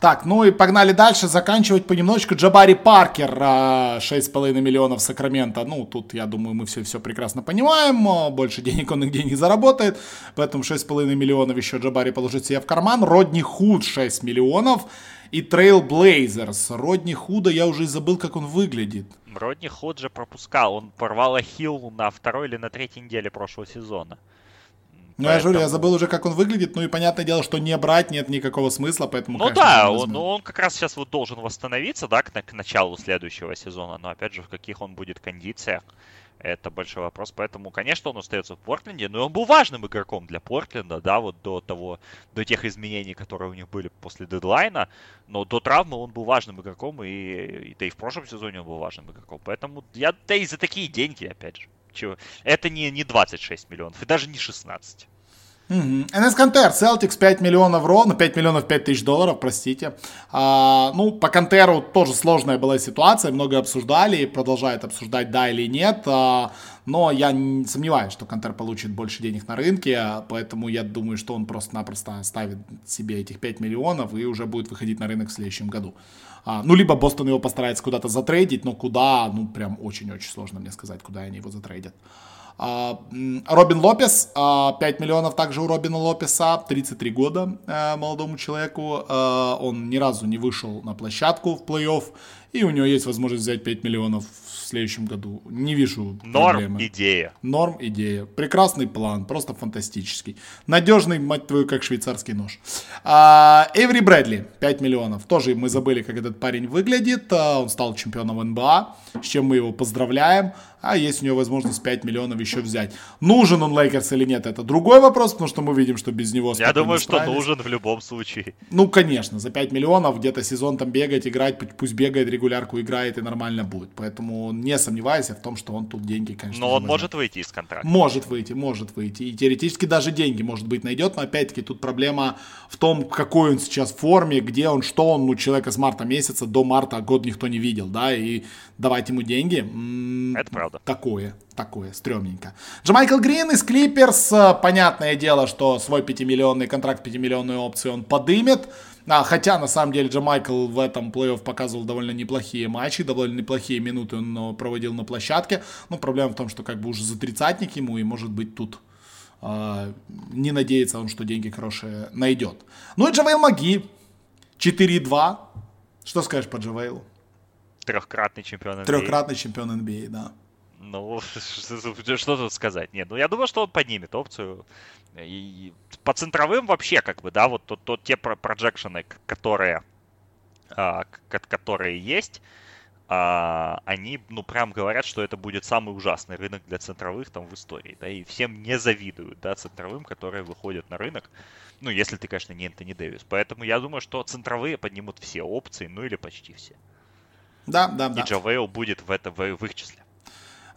Так, ну и погнали дальше, заканчивать понемножечку. Джабари Паркер, 6,5 миллионов Сакрамента. Ну, тут, я думаю, мы все, все прекрасно понимаем. Больше денег он нигде не заработает. Поэтому 6,5 миллионов еще Джабари положит себе в карман. Родни Худ 6 миллионов и Trail Blazers. Родни Худа, я уже и забыл, как он выглядит. Родни Худ же пропускал. Он порвал ахилл на второй или на третьей неделе прошлого сезона. Ну, поэтому... я говорю, я забыл уже, как он выглядит, ну и понятное дело, что не брать нет никакого смысла, поэтому, Ну конечно, да, он, ну, он как раз сейчас вот должен восстановиться, да, к, к началу следующего сезона, но опять же, в каких он будет кондициях, это большой вопрос. Поэтому, конечно, он остается в Портленде, но он был важным игроком для Портленда, да, вот до того, до тех изменений, которые у них были после дедлайна. Но до травмы он был важным игроком, и, и да и в прошлом сезоне он был важным игроком. Поэтому я, да и за такие деньги, опять же. Чего? Это не, не 26 миллионов, и даже не 16. НС Контер, Celtics 5 миллионов ровно, 5 миллионов 5 тысяч долларов, простите. А, ну, по Контеру тоже сложная была ситуация, много обсуждали и продолжают обсуждать, да или нет. А, но я не сомневаюсь, что Контер получит больше денег на рынке, поэтому я думаю, что он просто-напросто оставит себе этих 5 миллионов и уже будет выходить на рынок в следующем году. А, ну, либо Бостон его постарается куда-то затрейдить, но куда, ну, прям очень-очень сложно мне сказать, куда они его затрейдят. А, Робин Лопес, 5 а, миллионов также у Робина Лопеса, 33 года э, молодому человеку. Э, он ни разу не вышел на площадку в плей-офф, и у него есть возможность взять 5 миллионов следующем году. Не вижу Норм проблемы. идея. Норм идея. Прекрасный план, просто фантастический. Надежный, мать твою, как швейцарский нож. А, Эйвери Брэдли, 5 миллионов. Тоже мы забыли, как этот парень выглядит. А, он стал чемпионом НБА, с чем мы его поздравляем. А есть у него возможность 5 миллионов еще взять. Нужен он Лейкерс или нет, это другой вопрос, потому что мы видим, что без него... Я думаю, что нужен в любом случае. Ну, конечно, за 5 миллионов где-то сезон там бегать, играть, пусть бегает, регулярку играет и нормально будет. Поэтому не сомневаюсь в том, что он тут деньги, конечно. Но он возьмет. может выйти из контракта. Может выйти, может выйти. И теоретически даже деньги, может быть, найдет. Но опять-таки тут проблема в том, какой он сейчас в форме, где он, что он, ну, человека с марта месяца до марта год никто не видел, да, и давать ему деньги. Это правда. Такое, такое, стрёмненько. Джамайкл Грин из Клиперс, понятное дело, что свой 5-миллионный контракт, 5-миллионную опцию он подымет. А, хотя, на самом деле, Джамайкл в этом плей-офф показывал довольно неплохие матчи, довольно неплохие минуты он проводил на площадке. Но проблема в том, что как бы уже за тридцатник ему, и может быть тут э, не надеется он, что деньги хорошие найдет. Ну и Джавейл Маги, 4-2. Что скажешь по Джавейлу? Трехкратный чемпион NBA. Трехкратный чемпион NBA, да. Ну, (laughs) что тут сказать? Нет, ну я думаю, что он поднимет опцию. И по центровым вообще, как бы, да, вот тот, тот те проджекшены, которые, а, которые есть, а, они, ну, прям говорят, что это будет самый ужасный рынок для центровых там в истории, да, и всем не завидуют, да, центровым, которые выходят на рынок, ну, если ты, конечно, не Энтони Дэвис. Поэтому я думаю, что центровые поднимут все опции, ну, или почти все. Да, да, и да. И Джавейл будет в, это, в, в их числе.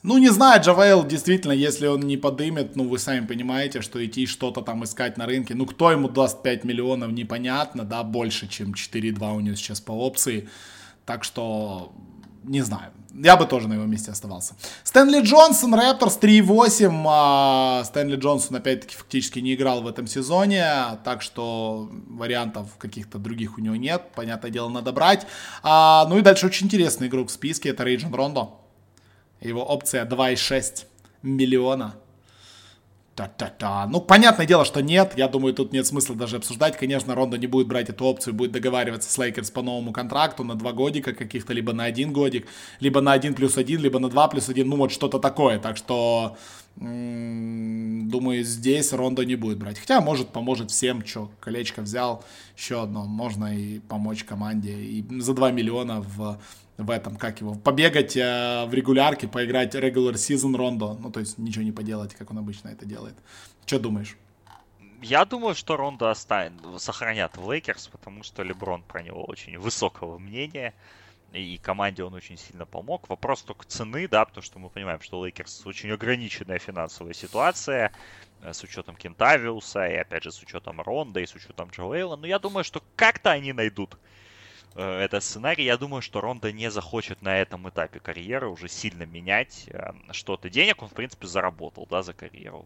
Ну, не знаю, Джавейл, действительно, если он не подымет, ну, вы сами понимаете, что идти что-то там искать на рынке, ну, кто ему даст 5 миллионов, непонятно, да, больше, чем 4,2 у него сейчас по опции, так что, не знаю, я бы тоже на его месте оставался. Стэнли Джонсон, Рэпторс 3,8. А, Стэнли Джонсон, опять-таки, фактически не играл в этом сезоне, так что вариантов каких-то других у него нет. Понятное дело, надо брать. А, ну и дальше очень интересный игрок в списке, это Рэджон Рондо. Его опция 2,6 миллиона. Та-та-та. Ну, понятное дело, что нет. Я думаю, тут нет смысла даже обсуждать. Конечно, Рондо не будет брать эту опцию, будет договариваться с Лейкерс по новому контракту на два годика каких-то, либо на один годик, либо на один плюс один, либо на два плюс один, ну вот что-то такое. Так что, думаю, здесь Рондо не будет брать. Хотя, может, поможет всем, что колечко взял, еще одно. Можно и помочь команде. И за 2 миллиона в в этом, как его, побегать э, в регулярке, поиграть regular season Рондо, ну, то есть ничего не поделать, как он обычно это делает. Что думаешь? Я думаю, что Рондо останет, сохранят в Лейкерс, потому что Леброн про него очень высокого мнения, и команде он очень сильно помог. Вопрос только цены, да, потому что мы понимаем, что Лейкерс очень ограниченная финансовая ситуация, э, с учетом Кентавиуса, и опять же с учетом Рондо, и с учетом Джавейла. Но я думаю, что как-то они найдут этот сценарий. Я думаю, что Рондо не захочет на этом этапе карьеры уже сильно менять э, что-то. Денег он, в принципе, заработал, да, за карьеру.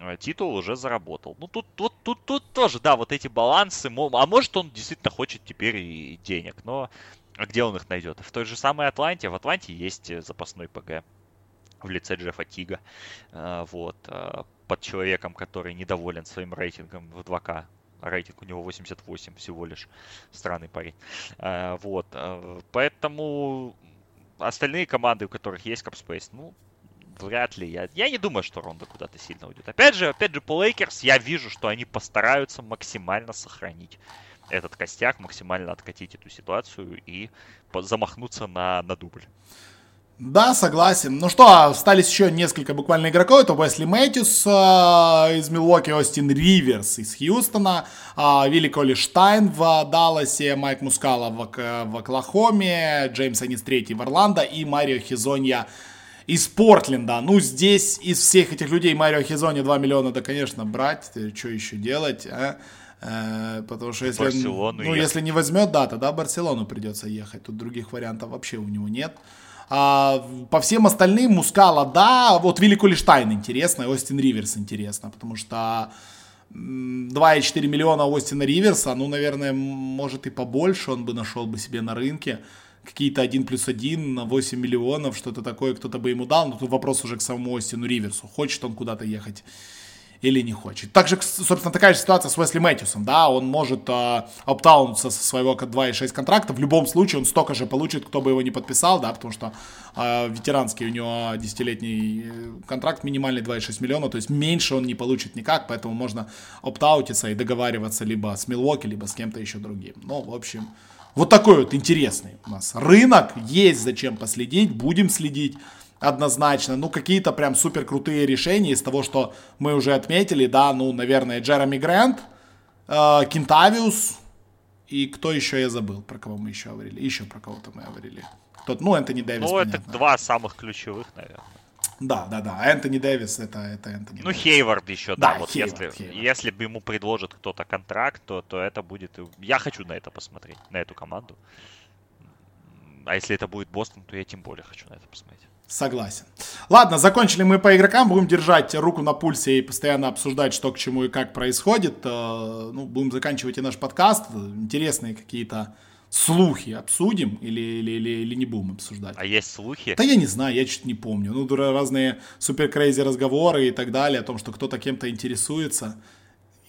Э, титул уже заработал. Ну, тут, тут, тут, тут тоже, да, вот эти балансы. А может, он действительно хочет теперь и денег, но где он их найдет? В той же самой Атланте. В Атланте есть запасной PG в лице Джеффа Тига. Вот. Под человеком, который недоволен своим рейтингом в 2K рейтинг у него 88 всего лишь. Странный парень. А, вот. А, поэтому остальные команды, у которых есть cap space, ну, вряд ли. Я, я не думаю, что Рондо куда-то сильно уйдет. Опять же, опять же, по Лейкерс я вижу, что они постараются максимально сохранить этот костяк, максимально откатить эту ситуацию и замахнуться на, на дубль. Да, согласен. Ну что, остались еще несколько буквально игроков. Это Уэсли Мэтьюс э, из Милуоки, Остин Риверс из Хьюстона, э, Вилли Колли Штайн в Далласе, Майк Мускала в, в Оклахоме, Джеймс Анис Третий в Орландо и Марио Хизонья из Портленда. Ну, здесь из всех этих людей Марио Хизони 2 миллиона, да, конечно, брать. Что еще делать, а? Э, потому что если, Барселону ну, если не возьмет, да, тогда Барселону придется ехать. Тут других вариантов вообще у него нет. А, по всем остальным Мускала, да, вот Вилли Кулиштайн интересно, и Остин Риверс интересно, потому что 2,4 миллиона Остина Риверса, ну, наверное, может и побольше он бы нашел бы себе на рынке. Какие-то 1 плюс 1 на 8 миллионов, что-то такое кто-то бы ему дал. Но тут вопрос уже к самому Остину Риверсу. Хочет он куда-то ехать или не хочет. Также, собственно, такая же ситуация с Уэсли Мэтьюсом, да, он может э, оптаунуться со своего 2,6 контракта, в любом случае он столько же получит, кто бы его не подписал, да, потому что э, ветеранский у него десятилетний э, контракт минимальный 2,6 миллиона, то есть меньше он не получит никак, поэтому можно оптаутиться и договариваться либо с Милуоки, либо с кем-то еще другим. Ну, в общем, вот такой вот интересный у нас рынок, есть зачем последить, будем следить однозначно. Ну, какие-то прям супер крутые решения из того, что мы уже отметили, да, ну, наверное, Джереми Грант, э, Кентавиус и кто еще я забыл, про кого мы еще говорили, еще про кого-то мы говорили. Тот, ну, Энтони Дэвис, Ну, понятно. это два самых ключевых, наверное. Да, да, да. Энтони Дэвис это, это Энтони Ну, Дэвис. Хейвард еще, да. да вот Хейвард, если, Хейвард. если бы ему предложит кто-то контракт, то, то это будет... Я хочу на это посмотреть, на эту команду. А если это будет Бостон, то я тем более хочу на это посмотреть. Согласен. Ладно, закончили мы по игрокам. Будем держать руку на пульсе и постоянно обсуждать, что к чему и как происходит. Э, ну, будем заканчивать и наш подкаст. Интересные какие-то слухи обсудим или, или, или, или не будем обсуждать? А есть слухи? Да я не знаю, я чуть не помню. Ну, разные супер крейзи разговоры и так далее о том, что кто-то кем-то интересуется.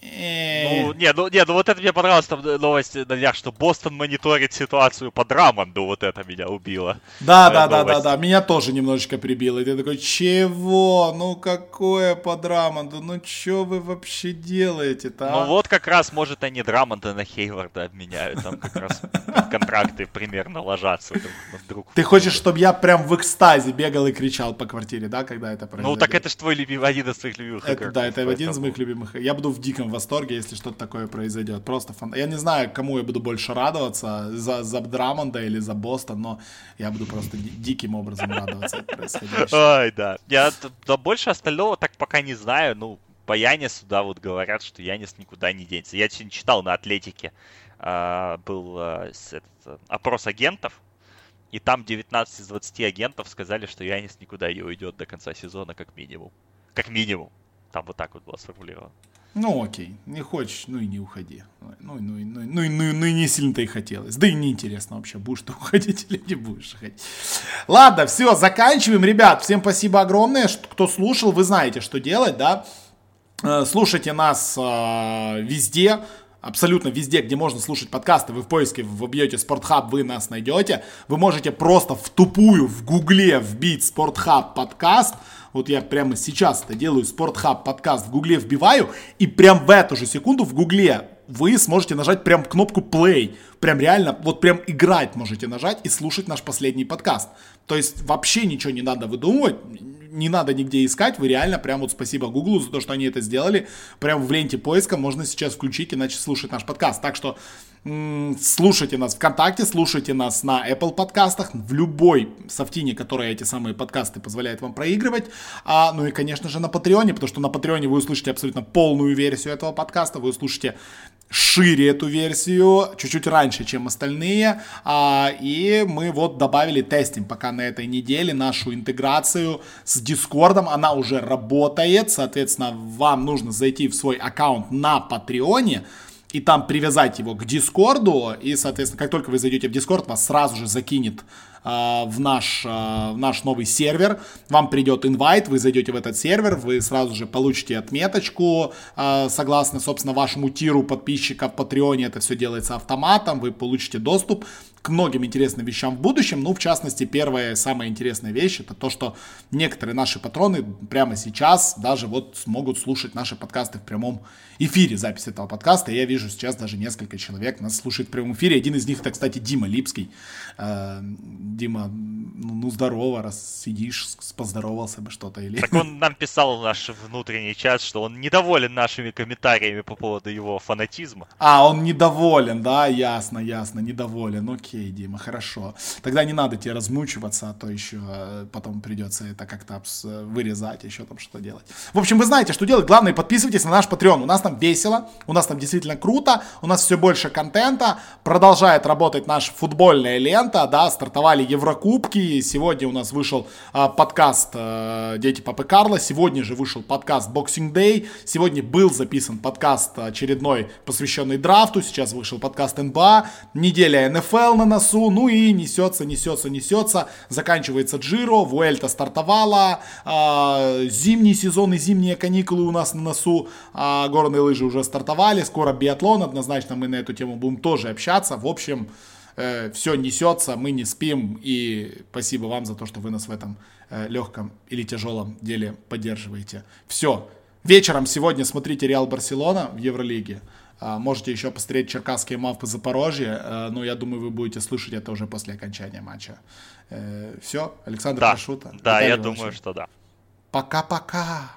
Ну, не, ну, не, ну вот это мне понравилось, там новость на днях, что Бостон мониторит ситуацию по Драмонду, вот это меня убило. Да, да, да, да, да, меня тоже немножечко прибило. И ты такой, чего? Ну какое по Драмонду? Ну что вы вообще делаете-то? А? Ну вот как раз, может, они Драмонда на Хейварда обменяют, там как раз контракты примерно ложатся друг Ты хочешь, чтобы я прям в экстазе бегал и кричал по квартире, да, когда это произойдет? Ну так это же твой любимый, один из твоих любимых игроков. Да, это один из моих любимых. Я буду в диком восторге, если что-то такое произойдет. Просто фан... Я не знаю, кому я буду больше радоваться, за, за Драмонда или за Бостон, но я буду просто диким образом радоваться. Ой, да. Я да, больше остального так пока не знаю. Ну, по Янису, да, вот говорят, что Янис никуда не денется. Я сегодня читал на Атлетике, а, был а, этот, опрос агентов, и там 19 из 20 агентов сказали, что Янис никуда не уйдет до конца сезона, как минимум. Как минимум. Там вот так вот было сформулировано. Ну окей, не хочешь, ну и не уходи. Ну, ну, ну, ну, ну, ну, ну не сильно-то и хотелось. Да и неинтересно вообще, будешь ты уходить (laughs) или не будешь уходить. Ладно, все, заканчиваем. Ребят, всем спасибо огромное, кто слушал. Вы знаете, что делать, да? Э, слушайте нас э, везде, абсолютно везде, где можно слушать подкасты, вы в поиске вбьете Спортхаб, вы нас найдете. Вы можете просто в тупую в гугле вбить Спортхаб подкаст. Вот я прямо сейчас это делаю, Спортхаб подкаст в гугле вбиваю, и прям в эту же секунду в гугле вы сможете нажать прям кнопку play. Прям реально, вот прям играть можете нажать и слушать наш последний подкаст. То есть вообще ничего не надо выдумывать, не надо нигде искать, вы реально прям вот спасибо Гуглу за то, что они это сделали. Прям в ленте поиска можно сейчас включить и начать слушать наш подкаст. Так что слушайте нас ВКонтакте, слушайте нас на Apple подкастах, в любой софтине, которая эти самые подкасты позволяет вам проигрывать. А, ну и, конечно же, на Патреоне, потому что на Патреоне вы услышите абсолютно полную версию этого подкаста, вы услышите шире эту версию, чуть-чуть раньше, чем остальные. А, и мы вот добавили тестим пока на этой неделе нашу интеграцию с Дискордом. Она уже работает, соответственно, вам нужно зайти в свой аккаунт на Патреоне, и там привязать его к Дискорду, и, соответственно, как только вы зайдете в Дискорд, вас сразу же закинет э, в, наш, э, в наш новый сервер, вам придет инвайт, вы зайдете в этот сервер, вы сразу же получите отметочку, э, согласно, собственно, вашему тиру подписчиков в Патреоне, это все делается автоматом, вы получите доступ к многим интересным вещам в будущем. Ну, в частности, первая самая интересная вещь, это то, что некоторые наши патроны прямо сейчас даже вот смогут слушать наши подкасты в прямом эфире, запись этого подкаста. Я вижу сейчас даже несколько человек нас слушает в прямом эфире. Один из них, это, кстати, Дима Липский. Э, Дима, ну, ну здорово, раз сидишь, поздоровался бы что-то. Или... Так он нам писал в наш внутренний чат, что он недоволен нашими комментариями по поводу его фанатизма. А, он недоволен, да, ясно, ясно, недоволен. Окей, Дима, хорошо. Тогда не надо тебе размучиваться, а то еще э, потом придется это как-то вырезать, еще там что-то делать. В общем, вы знаете, что делать. Главное, подписывайтесь на наш Patreon. У нас там весело, у нас там действительно круто, у нас все больше контента, продолжает работать наша футбольная лента, да, стартовали Еврокубки, сегодня у нас вышел а, подкаст а, «Дети Папы Карла», сегодня же вышел подкаст «Boxing Day», сегодня был записан подкаст очередной, посвященный драфту, сейчас вышел подкаст НБА, неделя НФЛ на носу, ну и несется, несется, несется, заканчивается Джиро, Вуэльта стартовала, а, зимний сезон и зимние каникулы у нас на носу, а, горные лыжи уже стартовали, скоро биатлон, однозначно мы на эту тему будем тоже общаться, в общем, э, все несется, мы не спим, и спасибо вам за то, что вы нас в этом э, легком или тяжелом деле поддерживаете. Все. Вечером сегодня смотрите Реал Барселона в Евролиге. А, можете еще посмотреть черкасские мавпы Запорожье, э, но я думаю, вы будете слышать это уже после окончания матча. Э, все, Александр да, Пашута. Да, я думаю, что да. Пока-пока.